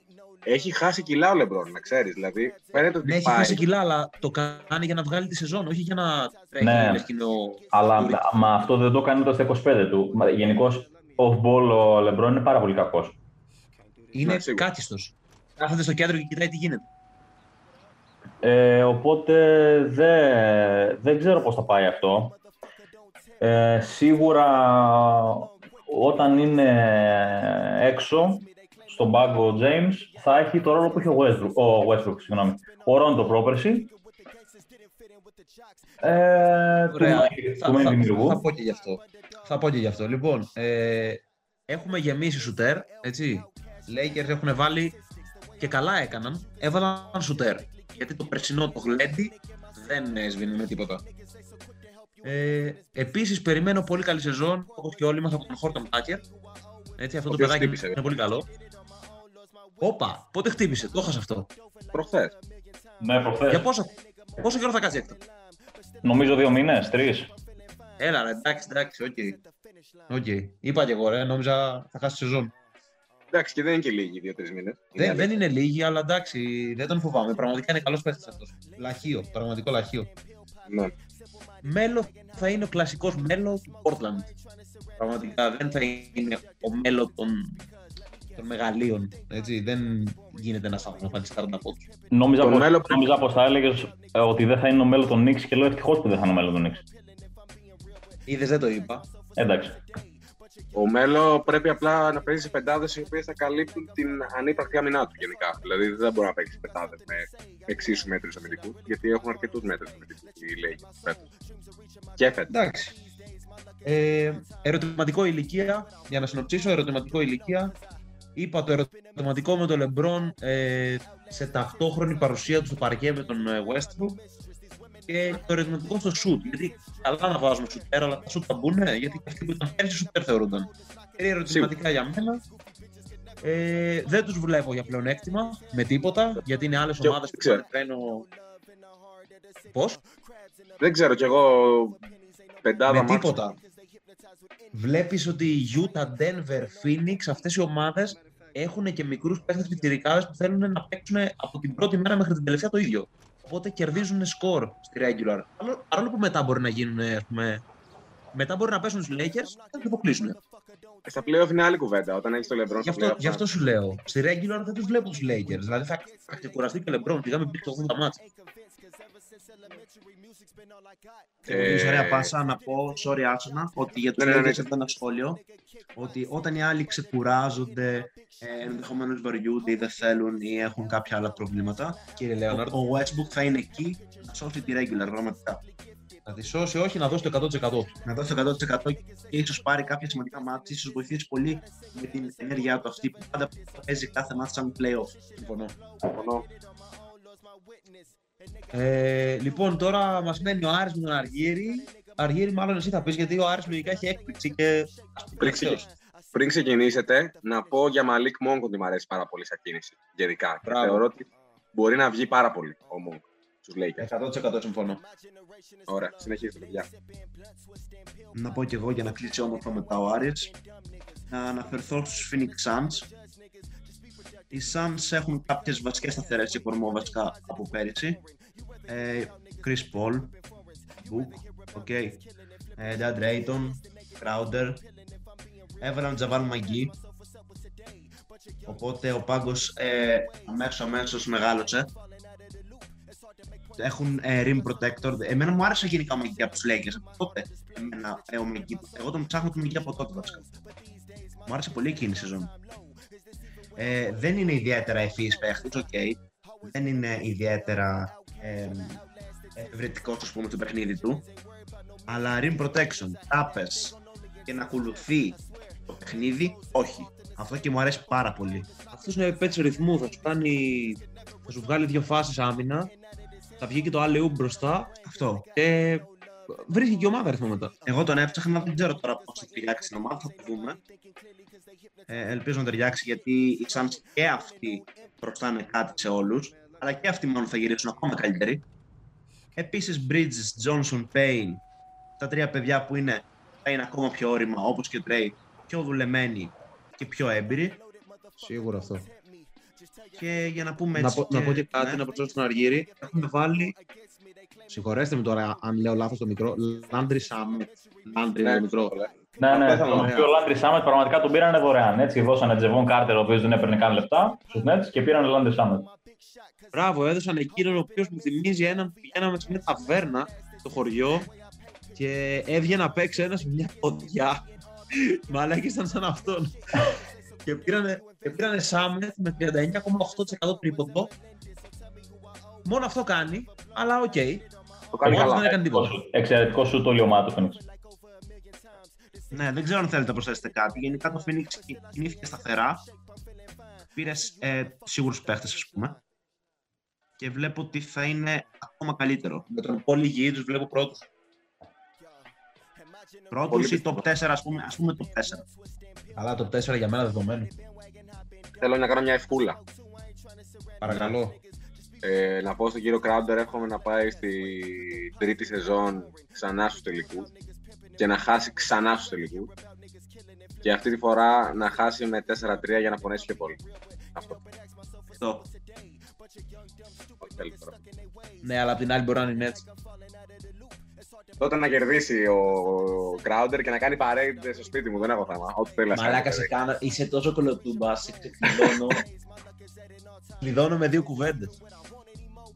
Έχει χάσει κιλά ο Λεμπρόν, να ξέρεις. Δηλαδή, φαίνεται ότι Ναι, έχει πάει. χάσει κιλά, αλλά το κάνει για να βγάλει τη σεζόν, όχι για να τρέχει. Ναι. λες και είναι ο- Αλλά Τούρι. μα αυτό δεν το κάνει ούτε στα 25 του. Γενικώς, off-ball ο Λεμπρόν είναι πάρα πολύ κακός. Είναι Ναι, σίγουρα. κάκιστο. Κάθεται στο κέντρο και κοιτάει τι γίνεται. Ε, οπότε δεν, δεν ξέρω πώς θα πάει αυτό. Ε, σίγουρα όταν είναι έξω στον πάγκο ο James θα έχει το ρόλο που έχει ο Westbrook, ο Westbrook συγγνώμη. Ο Ρόντο πρόπερση. Ε, του, Ωραία. main- Θα, του main θα- δημιουργού. θα πω και γι' αυτό. Θα πω και γι' αυτό. Λοιπόν, ε, έχουμε γεμίσει σουτέρ, έτσι. Lakers έχουν βάλει και καλά έκαναν. Έβαλαν σουτέρ. Γιατί το περσινό το γλέντι δεν έσβηνε με τίποτα. Ε, επίσης, περιμένω πολύ καλή σεζόν, όπως και όλοι μας από τον Χόρτον Τάκερ. Έτσι, αυτό Ο το οποίος παιδάκι χτύπησε. είναι πολύ καλό. Όπα, πότε χτύπησε, το έχασα αυτό. Προχθές. Ναι, προχθές. Για πόσο, πόσο καιρό θα κάτσει έκτο; Νομίζω δύο μήνες, τρεις. Έλα, ρε, εντάξει, εντάξει, οκ. Οκ. Είπα και εγώ, ρε, νόμιζα θα χάσει τη σεζόν. Εντάξει, και δεν είναι και λίγοι δύο-τρεις μήνες. Δεν, δεν είναι λίγοι, αλλά εντάξει, δεν τον φοβάμαι. Πραγματικά είναι καλός παίχτη αυτός. Λαχείο, πραγματικό λαχείο. Ναι. Melo θα είναι ο κλασικός Melo του Portland. Πραγματικά δεν θα είναι ο Melo των, των μεγαλείων. Έτσι. Δεν γίνεται ένα άνθρωπο να φανεί 40 πόντου. Νόμιζα Το πως, μέλλον- νόμιζα πως θα έλεγες ότι δεν θα είναι ο μέλλον των Knicks και λέω ευτυχώς που δεν θα είναι ο μέλλον των Knicks. Είδες, δεν το είπα. Εντάξει. Ο Μέλο πρέπει απλά να παίζει σε πεντάδες οι οποίες θα καλύπτουν την ανύπαρκτη άμυνά του γενικά. Δηλαδή δεν μπορεί να παίξεις πεντάδες με εξίσου μέτρους αμυντικού, γιατί έχουν αρκετούς μέτρους αμυντικού οι Lakers φέτος. Και φέτος. Εντάξει. Ε, ερωτηματικό ηλικία, για να συνοψίσω, ερωτηματικό ηλικία. Είπα το ερωτηματικό με τον Λεμπρόν ε, σε ταυτόχρονη παρουσία του στο παρκέ με τον ε, Westbrook και το ερωτηματικό στο shoot. Γιατί καλά να βάζουμε σουτέρ, αλλά τα shoot θα μπουν, γιατί και αυτοί που ήταν πέρσι σουτέρ θεωρούνταν. Τρία ερωτηματικά για μένα. Ε, δεν τους βλέπω για πλεονέκτημα με τίποτα, γιατί είναι άλλες Και- ομάδες που ξέρω. θα τρένο... Πώς; Δεν ξέρω κι εγώ πεντάδα με μάξιμου. τίποτα. Βλέπεις ότι η Utah, Denver, Phoenix, αυτές οι ομάδες έχουν και μικρούς παίχτες πιτσιρικάδε που θέλουν να παίξουν από την πρώτη μέρα μέχρι την τελευταία το ίδιο. Οπότε κερδίζουν σκορ στη regular. Παρόλο- Παρόλο που μετά μπορεί να γίνουν, ας πούμε. Μετά μπορεί να πέσουν στους Lakers και να τους αποκλείσουν. Στα playoff είναι άλλη κουβέντα. Όταν έχεις το LeBron Γι' στα αυτό, playoff, γι' αυτό σου λέω. Στη regular δεν τους βλέπω τους Lakers. Δηλαδή θα, θα ξεκουραστεί και ο LeBron. Πήγαμε πριν το 80 μάτς. Ε, Ε... ωραία πάσα να πω, sorry Άσονα, ότι για τους Ναι, ναι, ναι. Lakers αυτό ένα σχόλιο, ότι όταν οι άλλοι ξεκουράζονται, ε, ενδεχομένως βαριούνται ή δεν θέλουν ή έχουν κάποια άλλα προβλήματα, Κύριε ο, Λέοναρντ, ο Westbrook θα είναι εκεί να σώσει τη regular, πραγματικά. να τη σώσει, όχι να δώσει το 100%. Να δώσει το 100% και ίσως πάρει κάποια σημαντικά μάτια, ίσως βοηθήσει πολύ με την ενέργειά του αυτή που πάντα παίζει κάθε μάτι σαν playoff. Συμφωνώ. συμφωνώ. Ε, λοιπόν, τώρα μας μένει ο Άρης με τον Αργύρι. Αργύρι, μάλλον εσύ θα πεις γιατί ο Άρης λογικά έχει έκπληξη και. Πριν, ξεκι- πριν ξεκινήσετε, να πω για Μαλίκ Μόγκ ότι μου αρέσει πάρα πολύ σαν κίνηση. Γενικά. Και Μπράβο. θεωρώ ότι μπορεί να βγει πάρα πολύ ο Μόγκ στου Lakers. 100% συμφωνώ. Ωραία, συνεχίστε, παιδιά. Να πω κι εγώ για να κλείσει όμορφα μετά ο Άρης. Να αναφερθώ στους Phoenix Suns. Οι Suns έχουν κάποιες βασικές σταθερές σε κορμό βασικά από πέρυσι. Ε, Chris Paul, Book, okay. ε, DeAndre Ayton, Crowder. Έβαλαν Javal McGee. Οπότε ο πάγκος ε, αμέσως αμέσως μεγάλωσε. Έχουν ε, rim protector. Εμένα μου άρεσε γενικά ο McGee από τους Lakers. Από τότε εμένα, ε, ο McGee. Εγώ τον ψάχνω τον McGee από τότε βασικά. Μου άρεσε πολύ εκείνη η σεζόν. Ε, δεν είναι ιδιαίτερα ευφύης παίχτης, οκ. Δεν είναι ιδιαίτερα ε, ευρετικός, ας πούμε, στο παιχνίδι του. Αλλά rim protection, τάπες και να ακολουθεί το παιχνίδι, όχι. Αυτό και μου αρέσει πάρα πολύ. Αυτός είναι παίχτης ρυθμού. Θα σου κάνει. Θα σου βγάλει δύο φάσεις άμυνα. Θα βγει και το άλλο μπροστά. Αυτό. Και βρίσκει και η ομάδα ρυθμό μετά. Εγώ τον έψαχνα, δεν ξέρω τώρα πώς θα ταιριάξει στην ομάδα, θα το δούμε. Ε, ελπίζω να ταιριάξει γιατί οι Suns και αυτοί προστάνε κάτι σε όλους, αλλά και αυτοί μόνο θα γυρίσουν ακόμα καλύτεροι. Επίσης Bridges, Johnson, Payne, τα τρία παιδιά που είναι, θα είναι ακόμα πιο όρημα, όπως και ο Trey, πιο δουλεμένοι και πιο έμπειροι. Σίγουρα αυτό. Και για να πούμε Να έτσι... πω, να πω και κάτι, ναι. να προσθέσω στον Αργύρι. Έχουμε βάλει. Συγχωρέστε με τώρα αν λέω λάθος το μικρό. Landry Shamet. Landry Ναι, το μικρό. Ναι, ναι, Αυτό ήθελα τον να πω. οποίο Landry Shamet πραγματικά τον πήρανε δωρεάν. Έτσι, δώσανε Jevon Carter, ο οποίος δεν έπαιρνε καν λεφτά στους Nets και πήραν Landry Shamet. Μπράβο, έδωσαν εκείνον ο οποίος μου θυμίζει έναν που πηγαίναμε σε μια ταβέρνα στο χωριό και έβγαινε να παίξει ένας σε μια ποδιά. Μαλάκα ήταν σαν αυτόν. και πήρανε, και πήρανε Shamet με 39,8% τρίποντο. Μόνο αυτό κάνει, αλλά οκ. Το κάνει Ο άλλος καλά. δεν έκανε τίποτα. Εξαιρετικό σου το όλη η ομάδα του Phoenix. Ναι, δεν ξέρω αν θέλετε να προσθέσετε κάτι. Γενικά το Phoenix κινήθηκε σταθερά. Πήρες ε, σίγουρους παίχτες, ας πούμε. Και βλέπω ότι θα είναι ακόμα καλύτερο. Με τον Paul εγώ τους βλέπω πρώτους. Πρώτους Πολύ ή πιστεύω. top 4, ας πούμε, ας πούμε top 4. Αλλά το 4 για μένα δεδομένο. Θέλω να κάνω μια ευκούλα. Παρακαλώ. Ε, να πω στον κύριο Κράουντερ, εύχομαι να πάει στη τρίτη σεζόν ξανά στους τελικούς και να χάσει ξανά στους τελικούς. Και αυτή τη φορά να χάσει με 4-3 για να πονέσει πιο πολύ. Αυτό. Αυτό. Όχι καλύτερο. Ναι, αλλά απ' την άλλη μπορεί να είναι έτσι. Τότε να κερδίσει ο Crowder και να κάνει parade στο σπίτι μου. Δεν έχω θέμα. Ό,τι θέλει να κάνει. Μαλάκα σε κάνω, είσαι τόσο κολοτούμπας, σε ξεκλειδώνω. Κλειδώνω με δύο κουβέντες.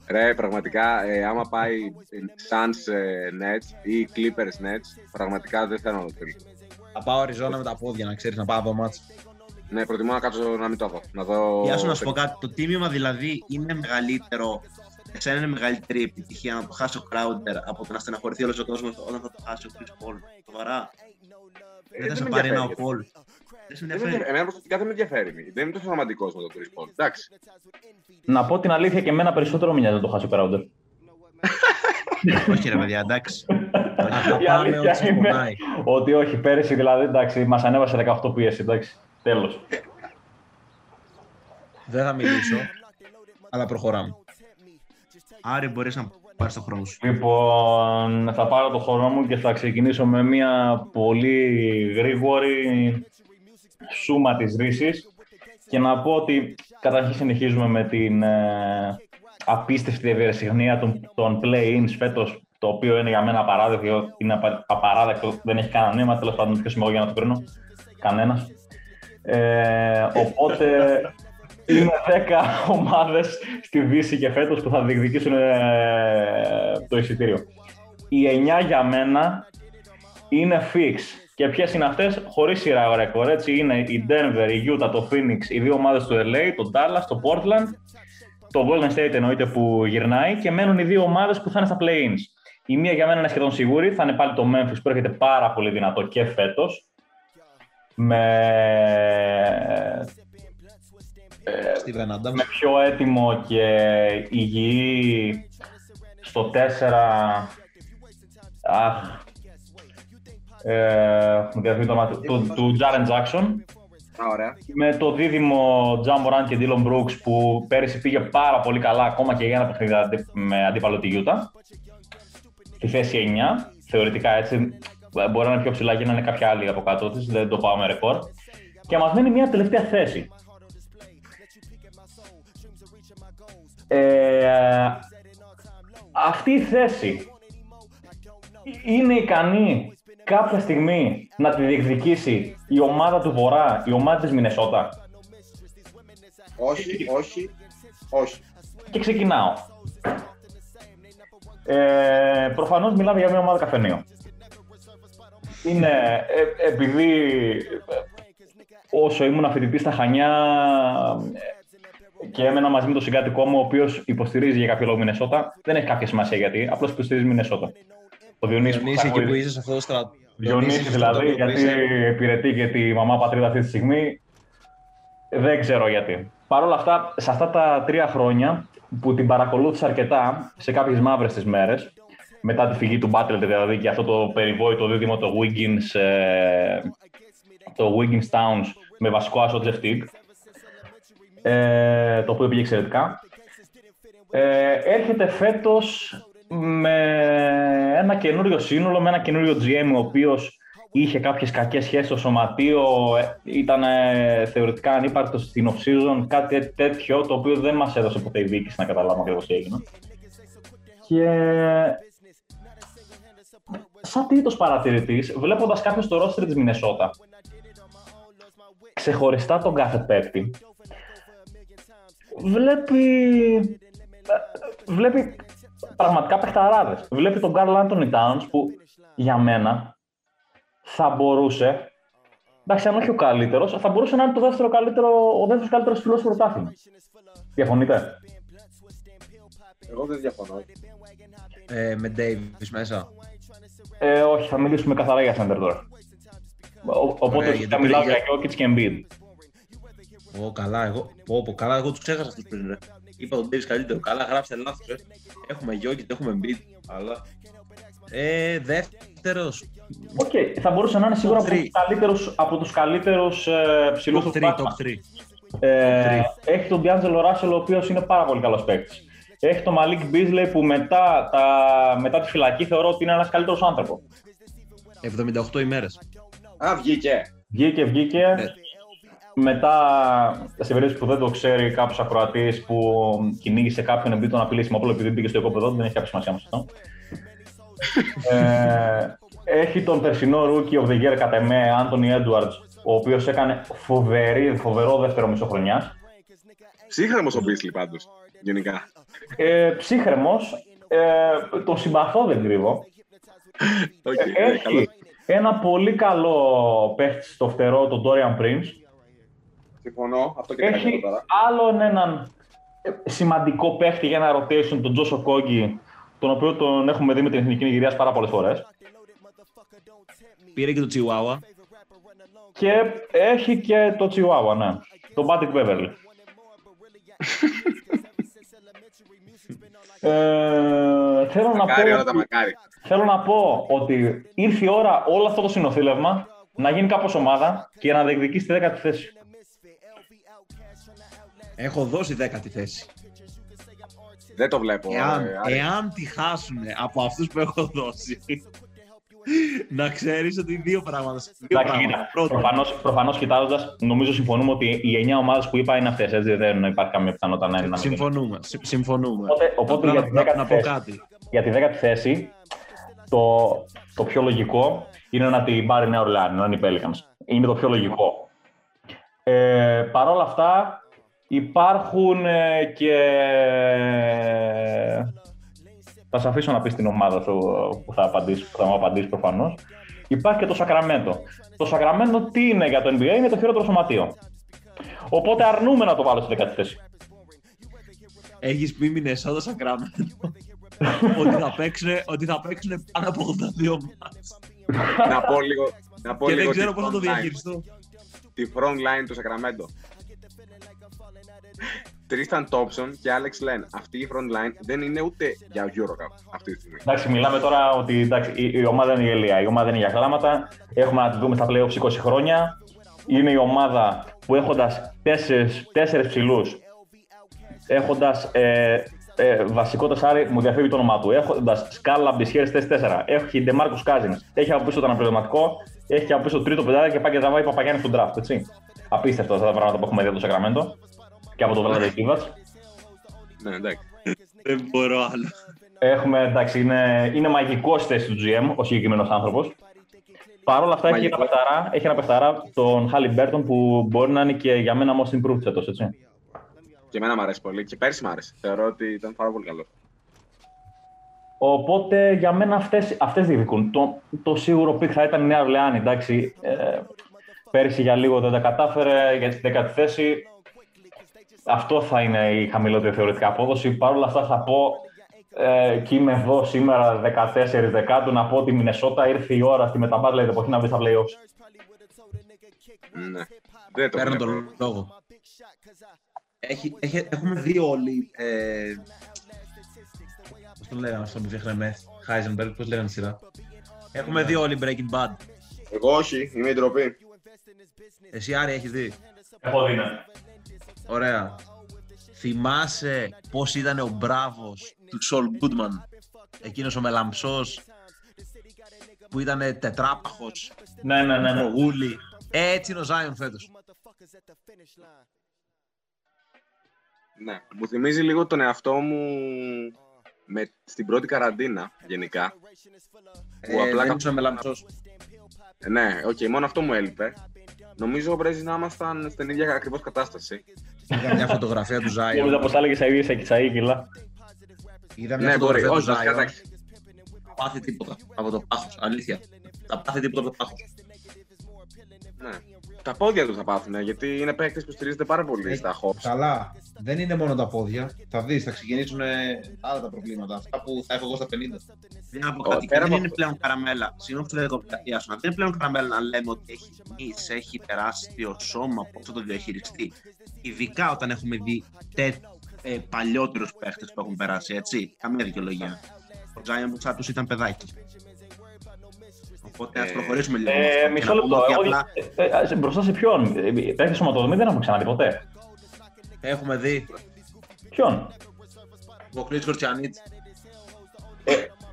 Ρε, πραγματικά, ε, άμα πάει Suns ε, Nets ή Clippers Nets, πραγματικά δεν θέλω να το θέλω. Θα πάω Αριζόνα με τα πόδια, να ξέρεις να πάω από μάτς. Ναι, προτιμώ να κάτσω να μην το δω. Να δω... Γεια σου να σου πω κάτι. Το τίμημα δηλαδή είναι μεγαλύτερο. Εσένα είναι μεγαλύτερη επιτυχία να το χάσει ο Crowder από το να στεναχωρηθεί όλος ο κόσμος όταν θα το χάσει ο Chris Paul. Σοβαρά. Ε, δεν θα σε με πάρει ένα ο ενδιαφέρει. Paul. Δεν σε Δεν με ενδιαφέρει. ενδιαφέρει. Εμένα προσωπικά δεν με ενδιαφέρει. Δεν είμαι τόσο ρομαντικό με τον Chris Paul. Εντάξει. Να πω την αλήθεια και εμένα περισσότερο με νοιάζει να το χάσει ο Crowder. Όχι ρε παιδιά, εντάξει. Θα Η πάμε αλήθεια ό,τι σε είναι πονάει. Ότι όχι, πέρυσι δηλαδή, εντάξει, μας ανέβασε 18 πίεση, εντάξει, τέλος. Δεν θα μιλήσω, αλλά προχωράμε. Άρη μπορείς να πάρεις το χρόνο σου. Λοιπόν, θα πάρω το χρόνο μου και θα ξεκινήσω με μια πολύ γρήγορη σούμα της ρίσης και να πω ότι καταρχήν συνεχίζουμε με την ε, απίστευτη ευεργεσιγνία των, των play-ins φέτος το οποίο είναι για μένα απαράδεκτο, είναι απα- απαράδεκτο, δεν έχει κανένα νόημα, τέλος πάντων ποιος είμαι εγώ για να το κρίνω, κανένας. Ε, οπότε είναι 10 ομάδες στη Δύση και φέτος που θα διεκδικήσουν ε, το εισιτήριο. Οι 9 για μένα είναι fix. Και ποιες είναι αυτές, χωρίς σειρά ρεκόρ. Έτσι είναι η Denver, η Utah, το Phoenix, οι δύο ομάδες του LA, το Dallas, το Portland, το Golden State εννοείται που γυρνάει και μένουν οι δύο ομάδες που θα είναι στα play-ins. Η μία για μένα είναι σχεδόν σίγουρη, θα είναι πάλι το Memphis που έρχεται πάρα πολύ δυνατό και φέτος. Με Στη Βενάντα. με πιο έτοιμο και υγιή στο 4 αχ ε, μου διαφύγει το όνομα του, του, του Jaren Jackson. Α, ωραία. με το δίδυμο John Morant και Dylan Brooks που πέρυσι πήγε πάρα πολύ καλά ακόμα και για ένα παιχνίδι αντι- με αντίπαλο τη Utah. Στη θέση 9 θεωρητικά έτσι μπορεί να είναι πιο ψηλά και να είναι κάποια άλλη από κάτω της δεν το πάω με ρεκόρ. Και μας μένει μια τελευταία θέση. Ε, αυτή η θέση είναι ικανή κάποια στιγμή να τη διεκδικήσει η ομάδα του Βορρά, η ομάδα της Μινεσότα; Όχι, όχι, όχι. Και ξεκινάω. Ε, προφανώς μιλάμε για μια ομάδα καφενείο. Είναι ε, επειδή ε, όσο ήμουν φοιτητή στα Χανιά ε, και έμενα μαζί με τον συγκάτοικό μου, ο οποίος υποστηρίζει για κάποιο λόγο Μινεσότα, δεν έχει κάποια σημασία γιατί, απλώς υποστηρίζει Μινεσότα. Ο Διονύσης, Διονύση, εκεί που είσαι σε αυτό το στρατό. Διονύση δηλαδή, γιατί υπηρετεί και τη μαμά πατρίδα αυτή τη στιγμή. Δεν ξέρω γιατί. Παρ' όλα αυτά, σε αυτά τα τρία χρόνια που την παρακολούθησα αρκετά σε κάποιες μαύρες τις μέρες, μετά τη φυγή του Battle δηλαδή και αυτό το περιβόητο δίδυμο το Wiggins, ε, το Wiggins Towns με βασικό άσο Jeff Teague, ε, το οποίο πήγε εξαιρετικά. Ε, έρχεται φέτος με ένα καινούριο σύνολο, με ένα καινούριο GM ο οποίος είχε κάποιες κακές σχέσεις στο σωματείο, ε, ήταν ε, θεωρητικά ανύπαρκτος στην off-season, κάτι τέτοιο το οποίο δεν μας έδωσε ποτέ η διοίκηση να καταλάβουμε ακριβώς τι έγινε. Και σαν τρίτος παρατηρητής, βλέποντας κάποιο στο ρόστερ της Μινεσότα, ξεχωριστά τον κάθε παίκτη, βλέπει, βλέπει πραγματικά παιχταράδες. Βλέπει τον Carl Anthony Towns που για μένα θα μπορούσε, εντάξει αν όχι ο καλύτερος, θα μπορούσε να είναι το δεύτερο καλύτερο, ο δεύτερος καλύτερος φιλός του πρωτάθλημα. Διαφωνείτε; Εγώ δεν διαφωνώ. Ε, με Davis μέσα. Ε, όχι, θα μιλήσουμε καθαρά για center τώρα. Ο- Οπότε Ωραία, θα γιατί μιλάω πήγε- για Jokic και Embiid. Ω, καλά, εγώ, πω, πω, καλά, εγώ τους ξέχασα αυτού πριν. Ρε. Είπα τον Davis καλύτερο. Καλά, γράψτε λάθος. Ε. Έχουμε Γιώργη, έχουμε Embiid. Αλλά. Ε, δεύτερο. Οκ, θα μπορούσε να είναι σίγουρα Top από three. τους καλύτερους, από τους καλύτερους ε, ψηλούς του Top 3, πρωτάθλημα. top 3. Ε, έχει τον D'Angelo Russell, ο οποίος είναι πάρα πολύ καλός παίκτης. Έχει τον Malik Beasley που μετά, τα, μετά τη φυλακή θεωρώ ότι είναι ένας καλύτερος άνθρωπος. 78 ημέρες. Α, βγήκε. Βγήκε, βγήκε. Ναι. Μετά, σε περίπτωση που δεν το ξέρει κάποιος ακροατής που κυνήγησε κάποιον επειδή τον απειλήσει με όπλο επειδή μπήκε στο οικόπεδο, δεν έχει κάποια σημασία μα αυτό. ε, έχει τον περσινό Rookie of the Year κατά εμέ, Anthony Edwards, ο οποίος έκανε φοβερή, φοβερό δεύτερο μισό χρονιάς. Ψύχρεμος ο Μπίσλι πάντως, γενικά. Ε, Ψύχρεμος, ε, τον συμπαθώ, δεν κρύβω. Okay, Ε, Έχει ένα πολύ καλό παίχτη στο φτερό, τον Dorian Prince. Συμφωνώ, αυτό και Έχει καλύτερο τώρα. άλλον έναν ε, σημαντικό παίχτη για ένα rotation, τον Τζόσο Κόγκι, τον οποίο τον έχουμε δει με την Εθνική Νιγηρίας πάρα πολλές φορές. Πήρε και το Chihuahua. Και έχει και το Chihuahua, ναι. Τον Patrick Beverly. ε, θέλω, να Μακάρι, πω, όλα τα μακάρι. θέλω να πω ότι ήρθε η ώρα όλο αυτό το συνοθήλευμα να γίνει κάπως ομάδα και να διεκδικήσει τη δέκατη θέση. Έχω δώσει δέκατη θέση. Δεν το βλέπω. Εάν, ε, Άρη. εάν τη χάσουν από αυτούς που έχω δώσει, να ξέρεις ότι δύο πράγματα. Δύο Εντάξει, πράγματα. κοίτα, Πρώτον, προφανώς, προφανώς κοιτάζοντας, νομίζω συμφωνούμε ότι οι 9 ομάδες που είπα είναι αυτές, έτσι, δεν υπάρχει καμία πιθανότητα να είναι να μην είναι. συμφωνούμε. συμ- συμφωνούμε. Οπότε, οπότε Απλά για, να, τη να, δέκατη να πω θέση, κάτι. για τη δέκατη θέση, το, το πιο λογικό είναι να την πάρει η Νέα Ορλεάνη, να είναι οι Pelicans. Είναι το πιο λογικό. Ε, Παρ' όλα αυτά, υπάρχουν ε, και... Θα σε αφήσω να πεις την ομάδα σου που θα, απαντήσεις, που θα μου απαντήσεις προφανώς. Υπάρχει και το Σακραμέντο. Το Σακραμέντο τι είναι για το NBA, είναι το χειρότερο σωματείο. Οπότε αρνούμε να το βάλω στη δέκατη θέση. Έχεις πει Μινεσότα Σακράμεντο ότι θα παίξουν, ότι θα παίξουν πάνω από 82 μάτς. να πω λίγο. Να πω Και λίγο δεν ξέρω τη πώς θα το front line. διαχειριστώ. Τη front line του Σακραμέντο. Τρίσταν Τόψον και Άλεξ Λεν. Αυτή η front line δεν είναι ούτε για Eurocup αυτή τη στιγμή. Εντάξει, μιλάμε τώρα ότι εντάξει, η, η ομάδα είναι η Ελία. Η ομάδα είναι για κλάματα. Έχουμε να τη δούμε στα playoffs 20 χρόνια. Είναι η ομάδα που έχοντας τέσσερις ψηλούς, έχοντας ε, ε, βασικό τεσάρι, μου διαφεύγει το όνομά του. Έχοντας σκάλα από τι χέρε 4, έχει Ντεμάρκου Κάζιν, έχει από πίσω τον αναπληρωματικό, έχει από πίσω το τρίτο πεντάδι και πάει και τραβάει Παπαγιάννης στον draft. Έτσι. Απίστευτο αυτά τα πράγματα που έχουμε δει από το Σακραμέντο και από το Vlade Divac. Ναι, εντάξει. Δεν μπορώ άλλο. Έχουμε, εντάξει, είναι, είναι μαγικό στη θέση του GM ο συγκεκριμένος άνθρωπος. Παρ' όλα αυτά έχει ένα, Μαγικό. παιχταρά, έχει ένα παιχταρά, τον Χάλι Μπέρτον, που μπορεί να είναι και για μένα most improved φέτος, έτσι. Και εμένα μου αρέσει πολύ. Και πέρσι μου άρεσε. Θεωρώ ότι ήταν πάρα πολύ καλό. Οπότε για μένα αυτές, αυτές διεκδικούν. Το, το σίγουρο pick θα ήταν η Νέα Ορλεάνη, εντάξει. Ε, πέρυσι για λίγο δεν τα κατάφερε, για τη δέκατη θέση. Αυτό θα είναι η χαμηλότερη θεωρητικά απόδοση. Παρ' όλα αυτά θα πω, ε, και είμαι εδώ σήμερα 14 Δεκάτου, να πω ότι η Μινεσότα ήρθε η ώρα στη μεταβάλλοντα εποχή να μπει στα playoffs. Ναι. Δεν το Παίρνω βλέπω. τον λόγο. Έχει, έχει, έχουμε δει όλοι. Ε, Πώς τον λέγανε αυτό που φτιάχνε μεθ, Heisenberg, πώς λέγανε τη σειρά. Έχουμε δει όλοι Breaking Bad. Εγώ όχι, είμαι η ντροπή. Εσύ Άρη έχεις δει. Έχω δει, ναι. Ωραία. Θυμάσαι πώς ήταν ο μπράβος του Σολ Γκούντμαν. Εκείνος ο μελαμψός που ήταν τετράπαχος, Ναι, ναι, ναι. ναι. προγούλη. Έτσι είναι ο Ζάιον φέτος. Ναι. Μου θυμίζει λίγο τον εαυτό μου με, στην πρώτη καραντίνα γενικά. Που Ε, απλά δεν κα- ήσουν μελαμψός. Ε, Ναι, οκ, μόνο αυτό μου έλειπε. Νομίζω πρέπει να ήμασταν στην ίδια ακριβώς κατάσταση. Είδα μια φωτογραφία του Νόμιζα Zion. πως θα έλεγες αηδίες και κιλά. Είδα μια Ναι, μπορεί. φωτογραφία του Όχι, βασικά, Zion. εντάξει. Θα πάθει τίποτα από το πάχος. Αλήθεια. Θα πάθει τίποτα από το πάχος. Ναι. Τα πόδια τους θα πάθουν, γιατί είναι παίκτες που στηρίζονται πάρα πολύ Ε, στα hops. Καλά. Δεν είναι μόνο τα πόδια. Θα δεις, θα ξεκινήσουν ε, άλλα τα προβλήματα. Αυτά που θα έχω εγώ στα 50. Δεν από Ω, κάτι. πέρα δεν από είναι αυτό. πλέον καραμέλα. Συγγνώμη που το λέω σου. Δεν είναι πλέον καραμέλα να λέμε ότι έχει μυς, έχει τεράστιο σώμα, πώ θα το διαχειριστεί. Ειδικά όταν έχουμε δει τε, ε, παλιότερους παίχτε που έχουν περάσει, έτσι. Καμία δικαιολογία. Ο Τζάιον Μπουτσάτου ήταν παιδάκι. Οπότε ας Ε, προχωρήσουμε λίγο. με Ε, αυτό και μισό να πούμε λεπτό. ότι Εγώ, απλά ε, ε, μπροστά σε ποιον; Ε, Παίχτη σωματοδομή δεν έχουμε ξαναδεί ποτέ. έχουμε δει Ποιον; ο Κλής Κορτσιανίτ.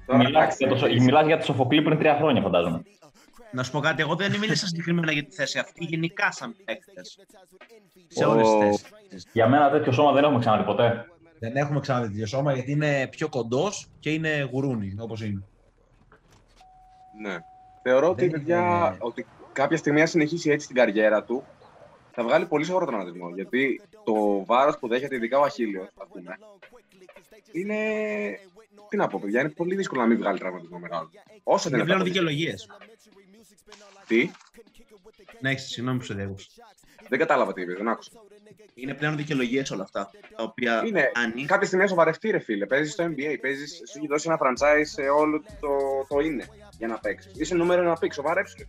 Τώρα, Μιλάς εντάξει, για, το, Σο- μιλάς για το Σοφοκλή πριν τρία χρόνια, φαντάζομαι. Να σου πω κάτι, εγώ δεν μίλησα συγκεκριμένα για τη θέση αυτή, γενικά σαν παίκτες. Σε Ο- όλες τις θέσεις. Για μένα τέτοιο σώμα δεν έχουμε ξαναδεί ποτέ. Δεν έχουμε ξαναδεί τέτοιο σώμα γιατί είναι πιο κοντός και είναι γουρούνι όπως είναι. Ναι. Θεωρώ ότι, Δεν παιδιά, είναι- ότι κάποια στιγμή αν συνεχίσει έτσι την καριέρα του, θα βγάλει πολύ σοβαρό τραυματισμό. Γιατί το βάρος που δέχεται, ειδικά ο Αχίλιος, ας πούμε, είναι. Τι να πω, παιδιά, είναι πολύ δύσκολο να μην βγάλει τραυματισμό μεγάλο. Όσο Είναι δεν πλέον είναι. δικαιολογίες. Τι, Ναι, έχεις, συγγνώμη που σε διέκοψα. Δεν κατάλαβα τι είπες, δεν άκουσα. Είναι πλέον δικαιολογίες όλα αυτά. Τα οποία Είναι κάνει. κάποια στιγμή να σοβαρευτεί, ρε φίλε. Παίζεις στο NBA, παίζεις, σου έχει δώσει ένα franchise σε όλο το, το είναι για να παίξεις. Είσαι νούμερο ένα pick, σοβαρέψου. ρε.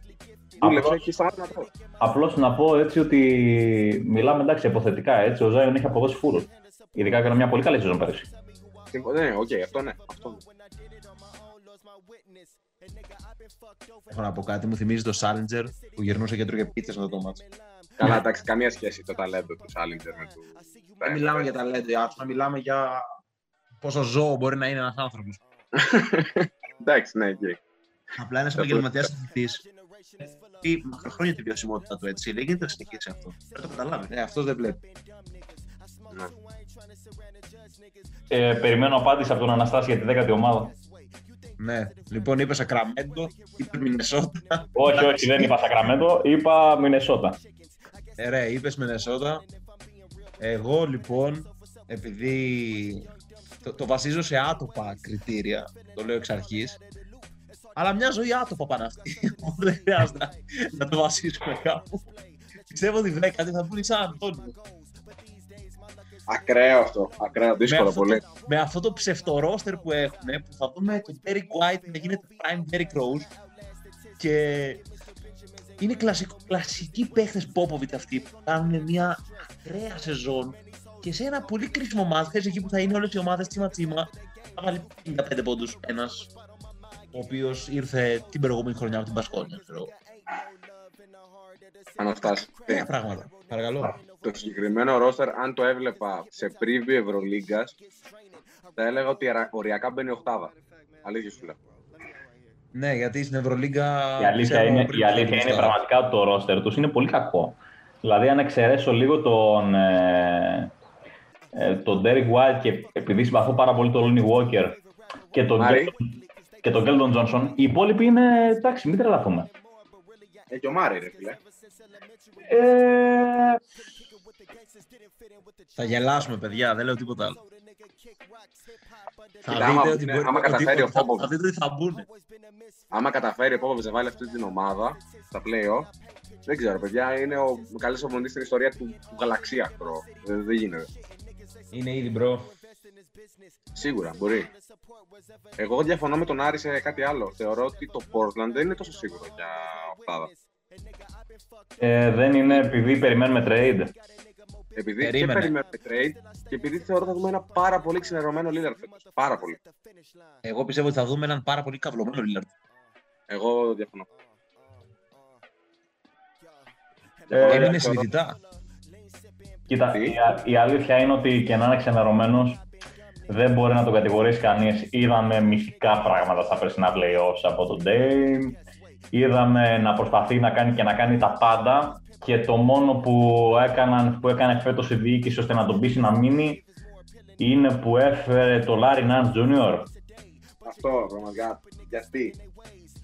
Δούλεψε, Απλώς- έχει σταματήσει να τρώει. Απλώς να πω έτσι ότι μιλάμε εντάξει υποθετικά έτσι. Ο Zion έχει αποδώσει φούρου. Ειδικά έκανε μια πολύ καλή σεζόν πέρυσι. Συμφω- Ναι, οκ, αυτό ναι. Αυτό ναι. Έχω να πω κάτι, μου θυμίζει τον Sullinger που γυρνούσε και έτρωγε πίτσες με το μάτσο. Καλά, εντάξει, καμία σχέση το ταλέντο του Sullinger με του. Δεν μιλάμε για ταλέντο, άκουσα να μιλάμε για πόσο ζώο μπορεί να είναι ένας άνθρωπος. Εντάξει, ναι, εκεί. Απλά ένας Αυτό- επαγγελματίας αθλητής. Έχει μακροχρόνια τη βιωσιμότητα του έτσι. Δεν γίνεται να συνεχίσει αυτό. Πρέπει να το καταλάβει. Ναι, αυτός δεν βλέπει. Ναι. Ε, περιμένω απάντηση από τον Αναστάση για τη δέκατη ομάδα. Ναι, λοιπόν είπε Σακραμέντο, είπε Μινεσότα. όχι, όχι, δεν είπα Σακραμέντο, είπα Μινεσότα. Ε, ρε, είπες Μινεσότα. Εγώ λοιπόν, επειδή το, το βασίζω σε άτοπα κριτήρια, το λέω εξ αρχής. Αλλά μια ζωή άτοπα πάνε αυτή. Οπότε δεν χρειάζεται να, να το βασίσουμε κάπου. Πιστεύω ότι βρε κάτι θα πούνε σαν Αντώνιο. Ακραίο αυτό. Ακραίο, δύσκολο αυτό πολύ. Το, με αυτό το ψευτορόστερ που έχουν, που θα δούμε τον Derek White να γίνεται prime Derrick Rose και είναι κλασικό, κλασικοί παίχτες Popovich αυτοί που κάνουν μια ακραία σεζόν και σε ένα πολύ κρίσιμο μάτς, ξέρεις εκεί που θα είναι όλες οι ομάδες τσίμα τσίμα, θα βάλει 55 πόντους ένας ο οποίος ήρθε την προηγούμενη χρονιά από την Πασκόνια, ξέρω εγώ. Αναστάση. Ωραία πράγματα, παρακαλώ. Το συγκεκριμένο ρόστερ, αν το έβλεπα σε preview Ευρωλίγκας, θα έλεγα ότι αρα- οριακά μπαίνει οχτάδα. Αλήθεια σου λέω. Ναι, γιατί στην Ευρωλίγκα... Η αλήθεια ξέρουμε είναι, πριν η το αλήθεια είναι Σταρ. πραγματικά ότι το ρόστερ τους είναι πολύ κακό. Δηλαδή, αν εξαιρέσω λίγο τον, ε, ε, τον Derek White και επειδή συμπαθώ πάρα πολύ τον Lonnie Walker και τον, Μάρι. Keldon- και τον Keldon Johnson, οι υπόλοιποι είναι εντάξει, μην τρελαθούμε. Ε, και ο Μάρι, ρε φίλε. Ε, Θα γελάσουμε, παιδιά, δεν λέω τίποτα άλλο. Θα Κοίτα, άμα- δείτε ότι ναι, μπορεί άμα ότι- καταφέρει ότι ο θα- Popovich. Θα δείτε ότι θα μπουν. Άμα καταφέρει ο Popovich να βάλει αυτή την ομάδα στα play-off, δεν ξέρω, παιδιά, είναι ο καλύτερος προπονητής στην ιστορία του, του γαλαξία, bro. Δεν, δεν γίνεται. Είναι ήδη, bro. Σίγουρα, μπορεί. Εγώ διαφωνώ με τον Άρη σε κάτι άλλο. Θεωρώ ότι το Portland δεν είναι τόσο σίγουρο για οχτάδα. ε, δεν είναι επειδή περιμένουμε trade. Επειδή Περίμενε. και περιμένουμε trade και επειδή θεωρώ θα δούμε ένα πάρα πολύ ξενερωμένο Lillard φέτος. Πάρα πολύ. Εγώ πιστεύω ότι θα δούμε έναν πάρα πολύ καυλωμένο Λίλαρντ. Εγώ διαφωνώ. Ε, Διαφωνώ, Έμεινε θεωρώ- συνειδητά. Κοίτα, Τι; η, α- η αλήθεια είναι ότι και να είναι ξενερωμένος δεν μπορεί να τον κατηγορήσει κανείς. Είδαμε μυθικά πράγματα στα περσινά playoffs από τον Dame. Είδαμε να προσπαθεί να κάνει και να κάνει τα πάντα. Και το μόνο που, έκαναν, που έκανε φέτος η διοίκηση ώστε να τον πείσει να μείνει είναι που έφερε το Larry Nance Jr. Αυτό, πραγματικά. Γιατί.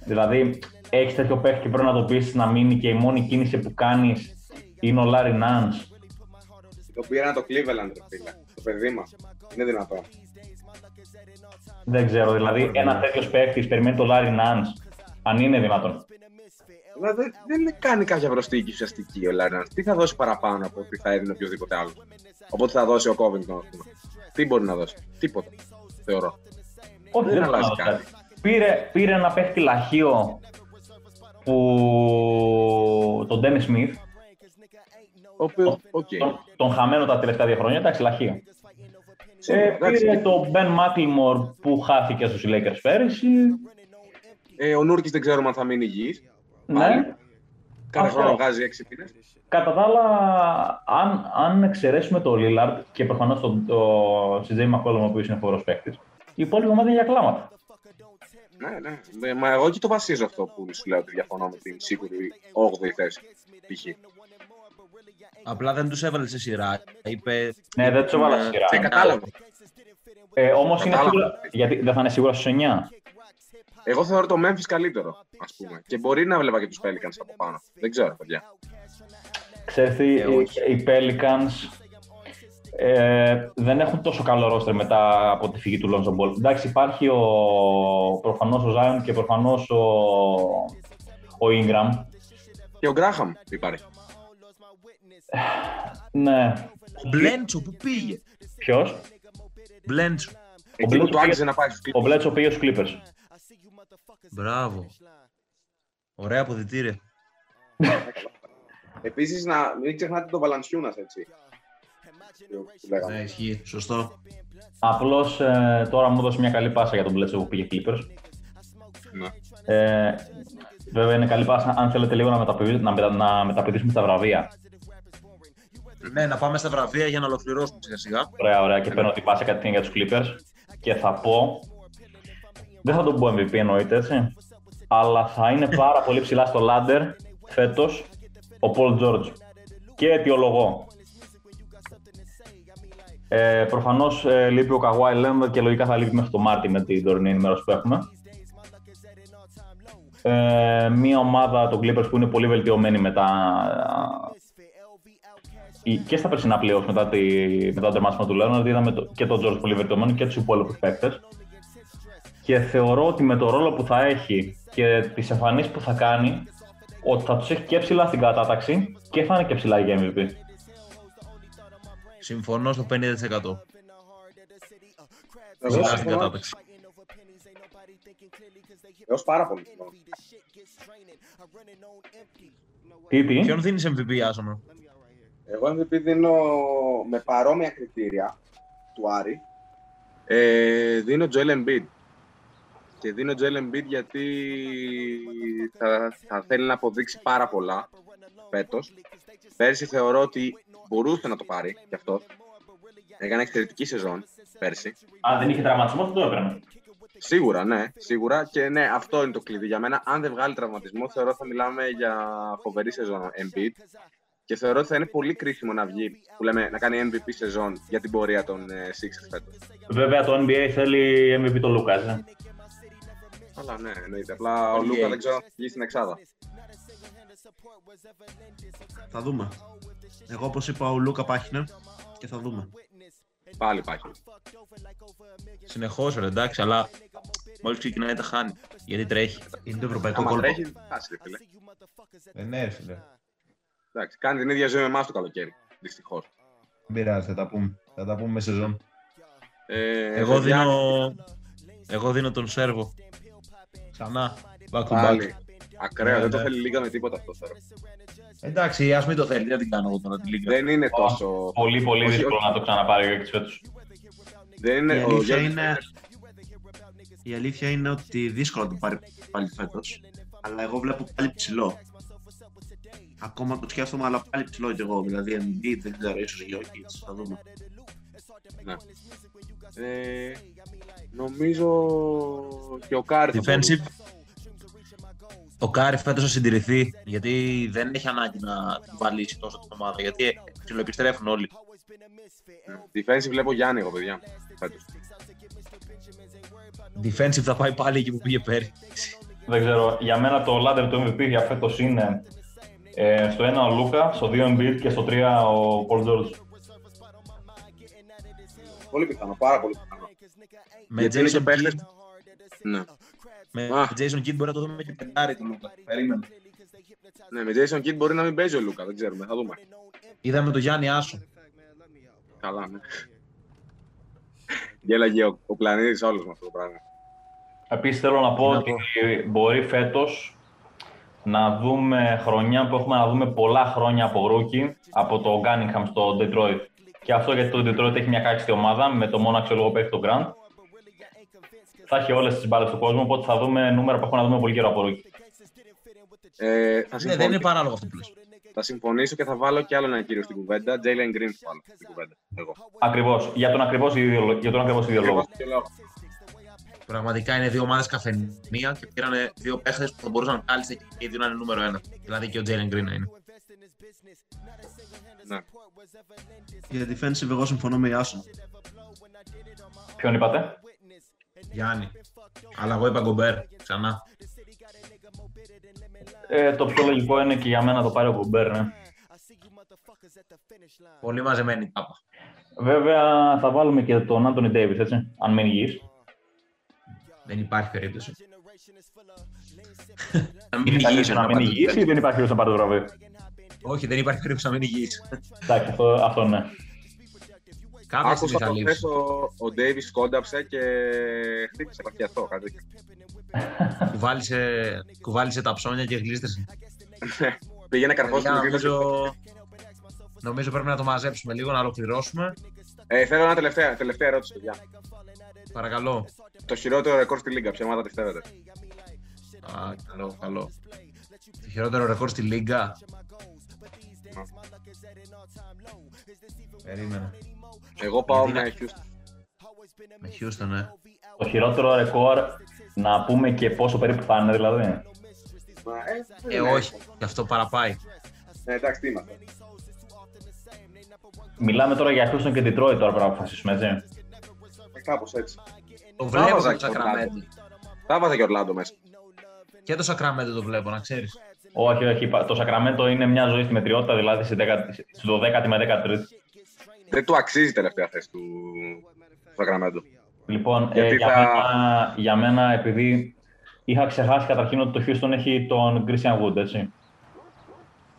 Δηλαδή, έχεις τέτοιο παίχτη και πρέπει να τον πείσει να μείνει και η μόνη κίνηση που κάνεις είναι ο Larry Nance. Το πήραν το Cleveland, ρε φίλε. Το παιδί μας. Είναι δυνατόν. Δεν ξέρω, δηλαδή ένα τέτοιος παίχτης περιμένει το Larry Nance, αν είναι δυνατόν. Δηλαδή δεν κάνει κάποια προσθήκη ουσιαστική ο Larry Nance. Τι θα δώσει παραπάνω από ό,τι θα έδινε οποιοδήποτε άλλο. Ό,τι θα έδινε ο Covington, ας πούμε. Τι μπορεί να δώσει. Τίποτα. Θεωρώ. Όχι, Δεν δεν αλλάζει αλλάζει κάτι. κάτι. Πήρε, πήρε ένα παίχτη λαχείο που τον Dennis Smith, Ο οποίο, οκ. τον, τον χαμένο τα τελευταία δύο χρόνια, εντάξει, λαχείο. Σίγουρα, Ε, εντάξει. πήρε τον Ben McLemore που χάθηκε στους Lakers πέρυσι. Ε, ο Νούρκης δεν ξέρουμε αν θα μείνει υγιής. Ναι. Κάθε Αυτό. χρόνο βγάζει 6 μήνες. Κατά τα άλλα, αν, αν εξαιρέσουμε το Lillard και προφανώς τον το CJ McCollum, ο οποίος είναι φοβερό παίχτη, η υπόλοιπη ομάδα είναι για κλάματα. Ναι, ναι. Μα εγώ και το βασίζω αυτό που σου λέω ότι διαφωνώ με την σίγουρη 8η θέση. Π.χ. Απλά δεν τους έβαλες σε σειρά. Είπε... Ναι, δεν τους έβαλα σε σειρά. Ε, κατάλαβα. Ε, Όμως είναι Κατάλαβα. σίγουρα. Γιατί δεν θα είναι σίγουρα στους 9. Εγώ θεωρώ το Memphis καλύτερο, ας πούμε. Και μπορεί να βλέπα και τους Pelicans από πάνω. Δεν ξέρω, παιδιά. Ξέρεις τι, Ε, όχι. οι, οι Pelicans ε, δεν έχουν τόσο καλό ρόστερ μετά από τη φυγή του Lonzo Ball. Εντάξει, υπάρχει ο, προφανώς ο Zion και προφανώς ο, ο Ingram. Και ο Γκράχαμ υπάρχει. Ναι. Ο Μπλέντσο που πήγε. Ποιος; Μπλέντσο. Εκεί που Bledsoe του άξιζε πήγε- να πάει στους Ο Clippers. Μπλέτσο πήγε στους Clippers. Μπράβο. Ωραία αποδητήρια. Επίσης, να μην ξεχνάτε τον Βαλανσιούνας, έτσι. Που- που λέγαμε. Ναι, ισχύει. Σωστό. Απλώς ε, τώρα μου έδωσε μια καλή πάσα για τον Μπλέτσο που πήγε Clippers. Ναι. Ε, βέβαια είναι καλή πάσα αν θέλετε λίγο να, μεταπηδήσουμε, να, μετα- να μεταπηδήσουμε στα βραβεία. Ναι, να πάμε στα βραβεία για να ολοκληρώσουμε σιγά σιγά. Ωραία, ωραία. Και παίρνω την πάσα κατευθείαν για τους Clippers. Και θα πω... Δεν θα τον πω MVP εννοείται, έτσι. Αλλά θα είναι πάρα πολύ ψηλά στο ladder φέτος ο Paul George. Και αιτιολογώ. Ε, προφανώς ε, λείπει ο Kawhi Leonard και λογικά θα λείπει μέχρι το Μάρτι με την τωρινή ενημέρωση που έχουμε. Ε, μια ομάδα των Clippers που είναι πολύ βελτιωμένη μετά η- και στα περσινά playoffs μετά, τη, μετά το τερμάσιμο του Leonard είδαμε το, και τον George πολύ βελτιωμένο και τους υπόλοιπους παίκτες και θεωρώ ότι με το ρόλο που θα έχει και τις εμφανίσεις που θα κάνει ότι θα τους έχει και ψηλά στην κατάταξη και θα είναι και ψηλά για MVP. Συμφωνώ στο 50%. Εγώ Ψηλά στην συμφωνώ. κατάταξη. Έως πάρα πολύ. συμφωνώ. Τι, τι; Ποιον δίνεις MVP, Άσομα; Εγώ MVP δίνω με παρόμοια κριτήρια του Άρη. Ε, δίνω Joel Embiid. Και δίνω Joel Embiid γιατί θα, θα θέλει να αποδείξει πάρα πολλά φέτος. Πέρσι θεωρώ ότι μπορούσε να το πάρει κι αυτός. Έκανε εξαιρετική σεζόν πέρσι. Αν δεν είχε τραυματισμό θα το έπαιρνε. Σίγουρα, ναι, σίγουρα. Και ναι, αυτό είναι το κλειδί για μένα. Αν δεν βγάλει τραυματισμό, θεωρώ θα μιλάμε για φοβερή σεζόν Embiid. Και θεωρώ ότι θα είναι πολύ κρίσιμο να βγει, που λέμε, να κάνει MVP σεζόν για την πορεία των ε, Sixers φέτος. Βέβαια το NBA θέλει MVP το Λούκας. Ε. Αλλά ναι, εννοείται. Απλά ο Λούκα δεν ξέρω αν θα βγει στην Εξάδα. Θα δούμε. Εγώ, όπως είπα, ο Λούκα πάχινε και θα δούμε. Πάλι υπάρχει. Συνεχώς, ρε, εντάξει, αλλά μόλις ξεκινάει τα χάνει. Γιατί τρέχει. Είναι το ευρωπαϊκό Άμα κόλπο. τρέχει, χάσει, ρε φίλε. Δεν ναι, ρε φίλε. Εντάξει, κάνει την ίδια ζωή με εμάς το καλοκαίρι. Δυστυχώς. Δεν πειράζει, θα τα πούμε. Θα τα πούμε με σεζόν. Ε, Εγώ παιδιά, δίνω... Εγώ δίνω τον Σέρβο. Ξανά. Back to back. Πάλι. Ακραίο, Ναι, δεν το ναι. θέλει λίγα με τίποτα αυτό τώρα. Εντάξει, ας μην το θέλει. Δεν την κάνω εγώ τώρα τη λίγα. Δεν είναι τόσο. Πολύ πολύ Όχι, δύσκολο όχι. να το ξαναπάρει ο Γιώκης φέτος. Δεν Η είναι. Ο αλήθεια Γιώργης είναι, η αλήθεια είναι ότι δύσκολο να το πάρει πάλι φέτος. Αλλά εγώ βλέπω πάλι ψηλό. Ακόμα το σκέφτομαι, αλλά πάλι ψηλό κι εγώ. Δηλαδή, Embiid, δεν ξέρω, ίσως Jokic, θα δούμε. Ναι. Ε, νομίζω και ο Κάρι θα Defensive. μπορούσε. Ο Κάρι φέτος θα συντηρηθεί, γιατί δεν έχει ανάγκη να την κουβαλήσει τόσο την ομάδα, γιατί ψιλοεπιστρέφουν όλοι. Defensive βλέπω Γιάννη εγώ, παιδιά. Φέτος. Defensive θα πάει πάλι εκεί που πήγε πέρυσι. Δεν ξέρω, για μένα το ladder του MVP για φέτος είναι ε, στο 1 ο Λούκα, στο 2 Embiid και στο 3 ο Paul George. Πολύ πιθανό, πάρα πολύ πιθανό. Με Γιατί είναι και Jason παίχτες- Kidd, Ναι. με Α. Jason Kidd μπορεί να το δούμε και πεντάρι του Λούκα. Περίμενε. ναι, με Jason Kidd μπορεί να μην παίζει ο Λούκα, δεν ξέρουμε, θα δούμε. Είδαμε τον Γιάννη άσο. Καλά, ναι. Γέλαγε ο, ο πλανήτης όλος με αυτό το πράγμα. Επίσης θέλω να πω να ότι μπορεί φέτος να δούμε χρονιά που έχουμε να δούμε πολλά χρόνια από rookie από το Cunningham στο Detroit. Και αυτό γιατί το Detroit έχει μια κάκιστη ομάδα με το μόνο αξιόλογο που έχει τον Grant. Θα έχει όλες τις μπάλες του κόσμου, οπότε θα δούμε νούμερα που έχουμε να δούμε πολύ καιρό από rookie. Ε, θα, Ναι, δεν συμφωνήσω, είναι παράλογο αυτό που λες. θα συμφωνήσω και θα βάλω κι άλλο ένα κύριο στην κουβέντα. Jalen Green θα βάλω στην κουβέντα. Εγώ. Ακριβώς, για τον ακριβώς ίδιο, για τον ακριβώς ίδιο λόγο. Εγώ και λέω, Πραγματικά είναι δύο ομάδες καφενεία και πήραν δύο παίχτες που θα μπορούσαν κάλλιστα και οι δύο να είναι νούμερο ένα. Δηλαδή και ο Τζέιλεν Γκριν να είναι. Ναι. Για defensive, εγώ συμφωνώ με Ιάσο. Ποιον είπατε; Γιάννη. Αλλά εγώ είπα Γκομπέρ ξανά. Ε, το πιο λογικό είναι και για μένα να το πάρει ο Γκομπέρ, ναι. Πολύ μαζεμένη τάπα. Βέβαια θα βάλουμε και τον Άντωνι Ντέιβις, έτσι, αν μείνει υγιής. Δεν υπάρχει περίπτωση. Να μην είναι υγιής, να μείνει υγιής ή δεν υπάρχει περίπτωση να πάρει το βραβείο; Όχι, δεν υπάρχει περίπτωση να μείνει υγιής. Εντάξει, αυτό, αυτό ναι. Κάποια στιγμή Άκουσα θα το λείψεις. χθες ο, ο Ντέιβις κόνταψε και χτύπησε παθιαστό. Κάτι τέτοιο. Κουβάλισε, κουβάλισε τα ψώνια και γλίστρησε. Πήγαινε καρφός στην Παιδιά, επίθεση. νομίζω, νομίζω πρέπει να το μαζέψουμε λίγο, να ολοκληρώσουμε. Ε, θέλω ένα τελευταία, τελευταία ερώτηση, παιδιά. Παρακαλώ. Το χειρότερο ρεκόρ στη Λίγκα, ποια ομάδα πιστεύετε. Α, καλό, καλό. Το χειρότερο ρεκόρ στη Λίγκα. Περίμενε. Εγώ πάω Γιατί με να- Houston. Με Houston, ναι. Το χειρότερο ρεκόρ, να πούμε και πόσο περίπου θα είναι, δηλαδή. Μα, ε, Ε, ναι. όχι, γι' αυτό παραπάει. Ε, εντάξει, τι είμαστε. Μιλάμε τώρα για Houston και Detroit τώρα πρέπει να αποφασίσουμε, έτσι. Ε, κάπως έτσι. Το Τα βλέπω έβαζα το και ο Sacramento. Orlando. Τα έβαζα και ο Ορλάντο μέσα. Και το Sacramento το βλέπω, να ξέρεις. Όχι, όχι. Το Sacramento είναι μια ζωή στη μετριότητα, δηλαδή στη 10η στη 12η με 13η. Δεν του αξίζει η τελευταία θέση του Σακραμέντο. Λοιπόν, ε, Γιατί για, θα- μένα, για μένα, επειδή είχα ξεχάσει καταρχήν ότι το Houston έχει τον Christian Wood, έτσι,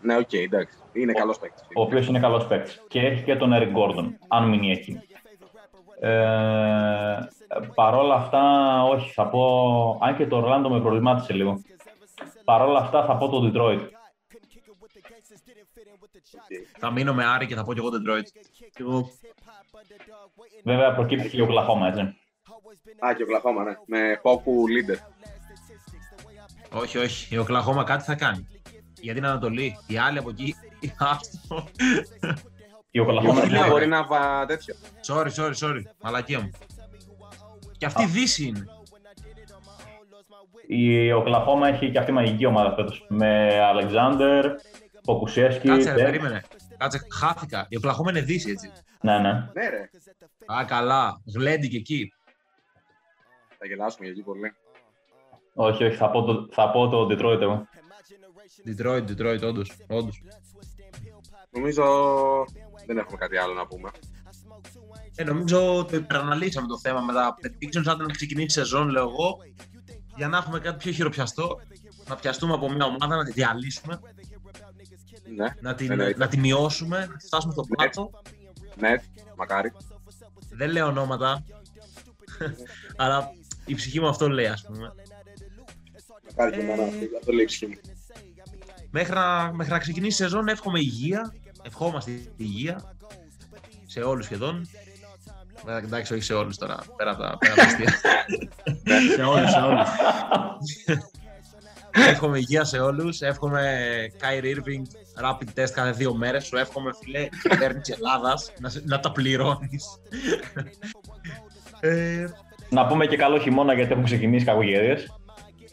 Ναι, οκ, εντάξει. Είναι καλός παίκτης. ο οποίος είναι καλός παίκτης. Και έχει και τον Eric Gordon, αν μείνει εκεί. Ε, παρόλα αυτά, όχι, θα πω, αν και το Orlando με προβλημάτισε λίγο. Παρόλα αυτά θα πω το Detroit. Θα μείνω με Άρη και θα πω και εγώ Detroit. Και εγώ Βέβαια προκύπτει και ο Oklahoma, έτσι. Α, και ο Κλαχώμα, ναι. Με Πόκου Λίντερ. Όχι, όχι. Η Οκλαχώμα κάτι θα κάνει. Για την Ανατολή. Οι άλλοι από εκεί. Άστο. Η Η Oklahoma Οφιλία μπορεί να βα τέτοιο. Sorry, sorry, sorry. Μαλακία μου. Και αυτή η Δύση είναι. Η Oklahoma έχει και αυτή μαγική ομάδα φέτος. Με Alexander, Ποκουσέσκι. Κάτσε, Τε- περίμενε. Κάτσε, χάθηκα. Η Οκλαχώμα είναι Δύση, έτσι. Ναι, ναι. Ναι, ρε. Α, καλά. Γλέντι και εκεί. Θα γελάσουμε εκεί πολύ. Όχι, όχι, θα πω το, θα πω το Detroit εγώ. Detroit, Detroit, όντως. όντως. Νομίζω δεν έχουμε κάτι άλλο να πούμε. Ε, νομίζω το υπεραναλύσαμε το θέμα με τα predictions. Αν να ξεκινήσει η σεζόν, λέω εγώ, για να έχουμε κάτι πιο χειροπιαστό, να πιαστούμε από μια ομάδα, να τη διαλύσουμε, Ναι, να την, εννοείται. να τη μειώσουμε, να τη φτάσουμε στο πλάτο. Ναι, μακάρι. Δεν λέω ονόματα, αλλά η ψυχή μου αυτό λέει, ας πούμε. Μακάρι και εμένα αυτό. Αυτό λέει η ψυχή μου. Μέχρι να, μέχρι να ξεκινήσει η σεζόν εύχομαι υγεία, ευχόμαστε υγεία, σε όλους σχεδόν. Βέβαια, Εντάξει, όχι σε όλους τώρα, πέρα από τα, πέρα από τα αστεία. σε όλους, σε όλους. Εύχομαι υγεία σε όλους. Εύχομαι Kyrie Irving rapid test κάθε δύο μέρες. Σου εύχομαι, φίλε, η κυβέρνηση Ελλάδας να, σε- να τα πληρώνεις. ε, Να πούμε και καλό χειμώνα γιατί έχουν ξεκινήσει κακογερίες.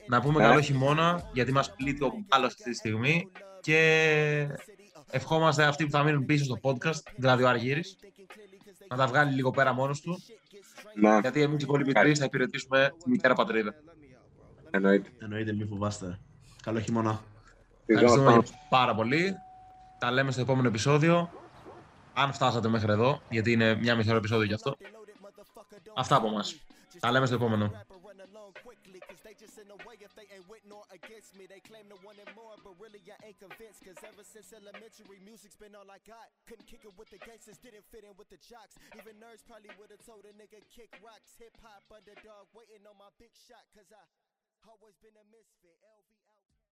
να πούμε Ναι. καλό χειμώνα, γιατί μας πλήττει ο Πάλος αυτή τη στιγμή. Και ευχόμαστε αυτοί που θα μείνουν πίσω στο podcast, δηλαδή ο Αργύρης, να τα βγάλει λίγο πέρα μόνος του. Ναι, Γιατί εμείς οι υπόλοιποι τρεις θα υπηρετήσουμε τη μητέρα πατρίδα. Εννοείται. Εννοείται, μη φοβάστε. Καλό χειμώνα. Τη Ευχαριστούμε ζώνη πάρα πολύ. Τα λέμε στο επόμενο επεισόδιο. Αν φτάσατε μέχρι εδώ, γιατί είναι μια μισή ώρα επεισόδιο γι' αυτό. Αυτά από εμάς. Τα λέμε στο επόμενο. Cause ever since elementary, music's been all I got. Couldn't kick it with the gangsters, didn't fit in with the jocks. Even nerds probably would've told a nigga kick rocks. Hip hop underdog, waiting on my big shot. Cause I always been a misfit. LV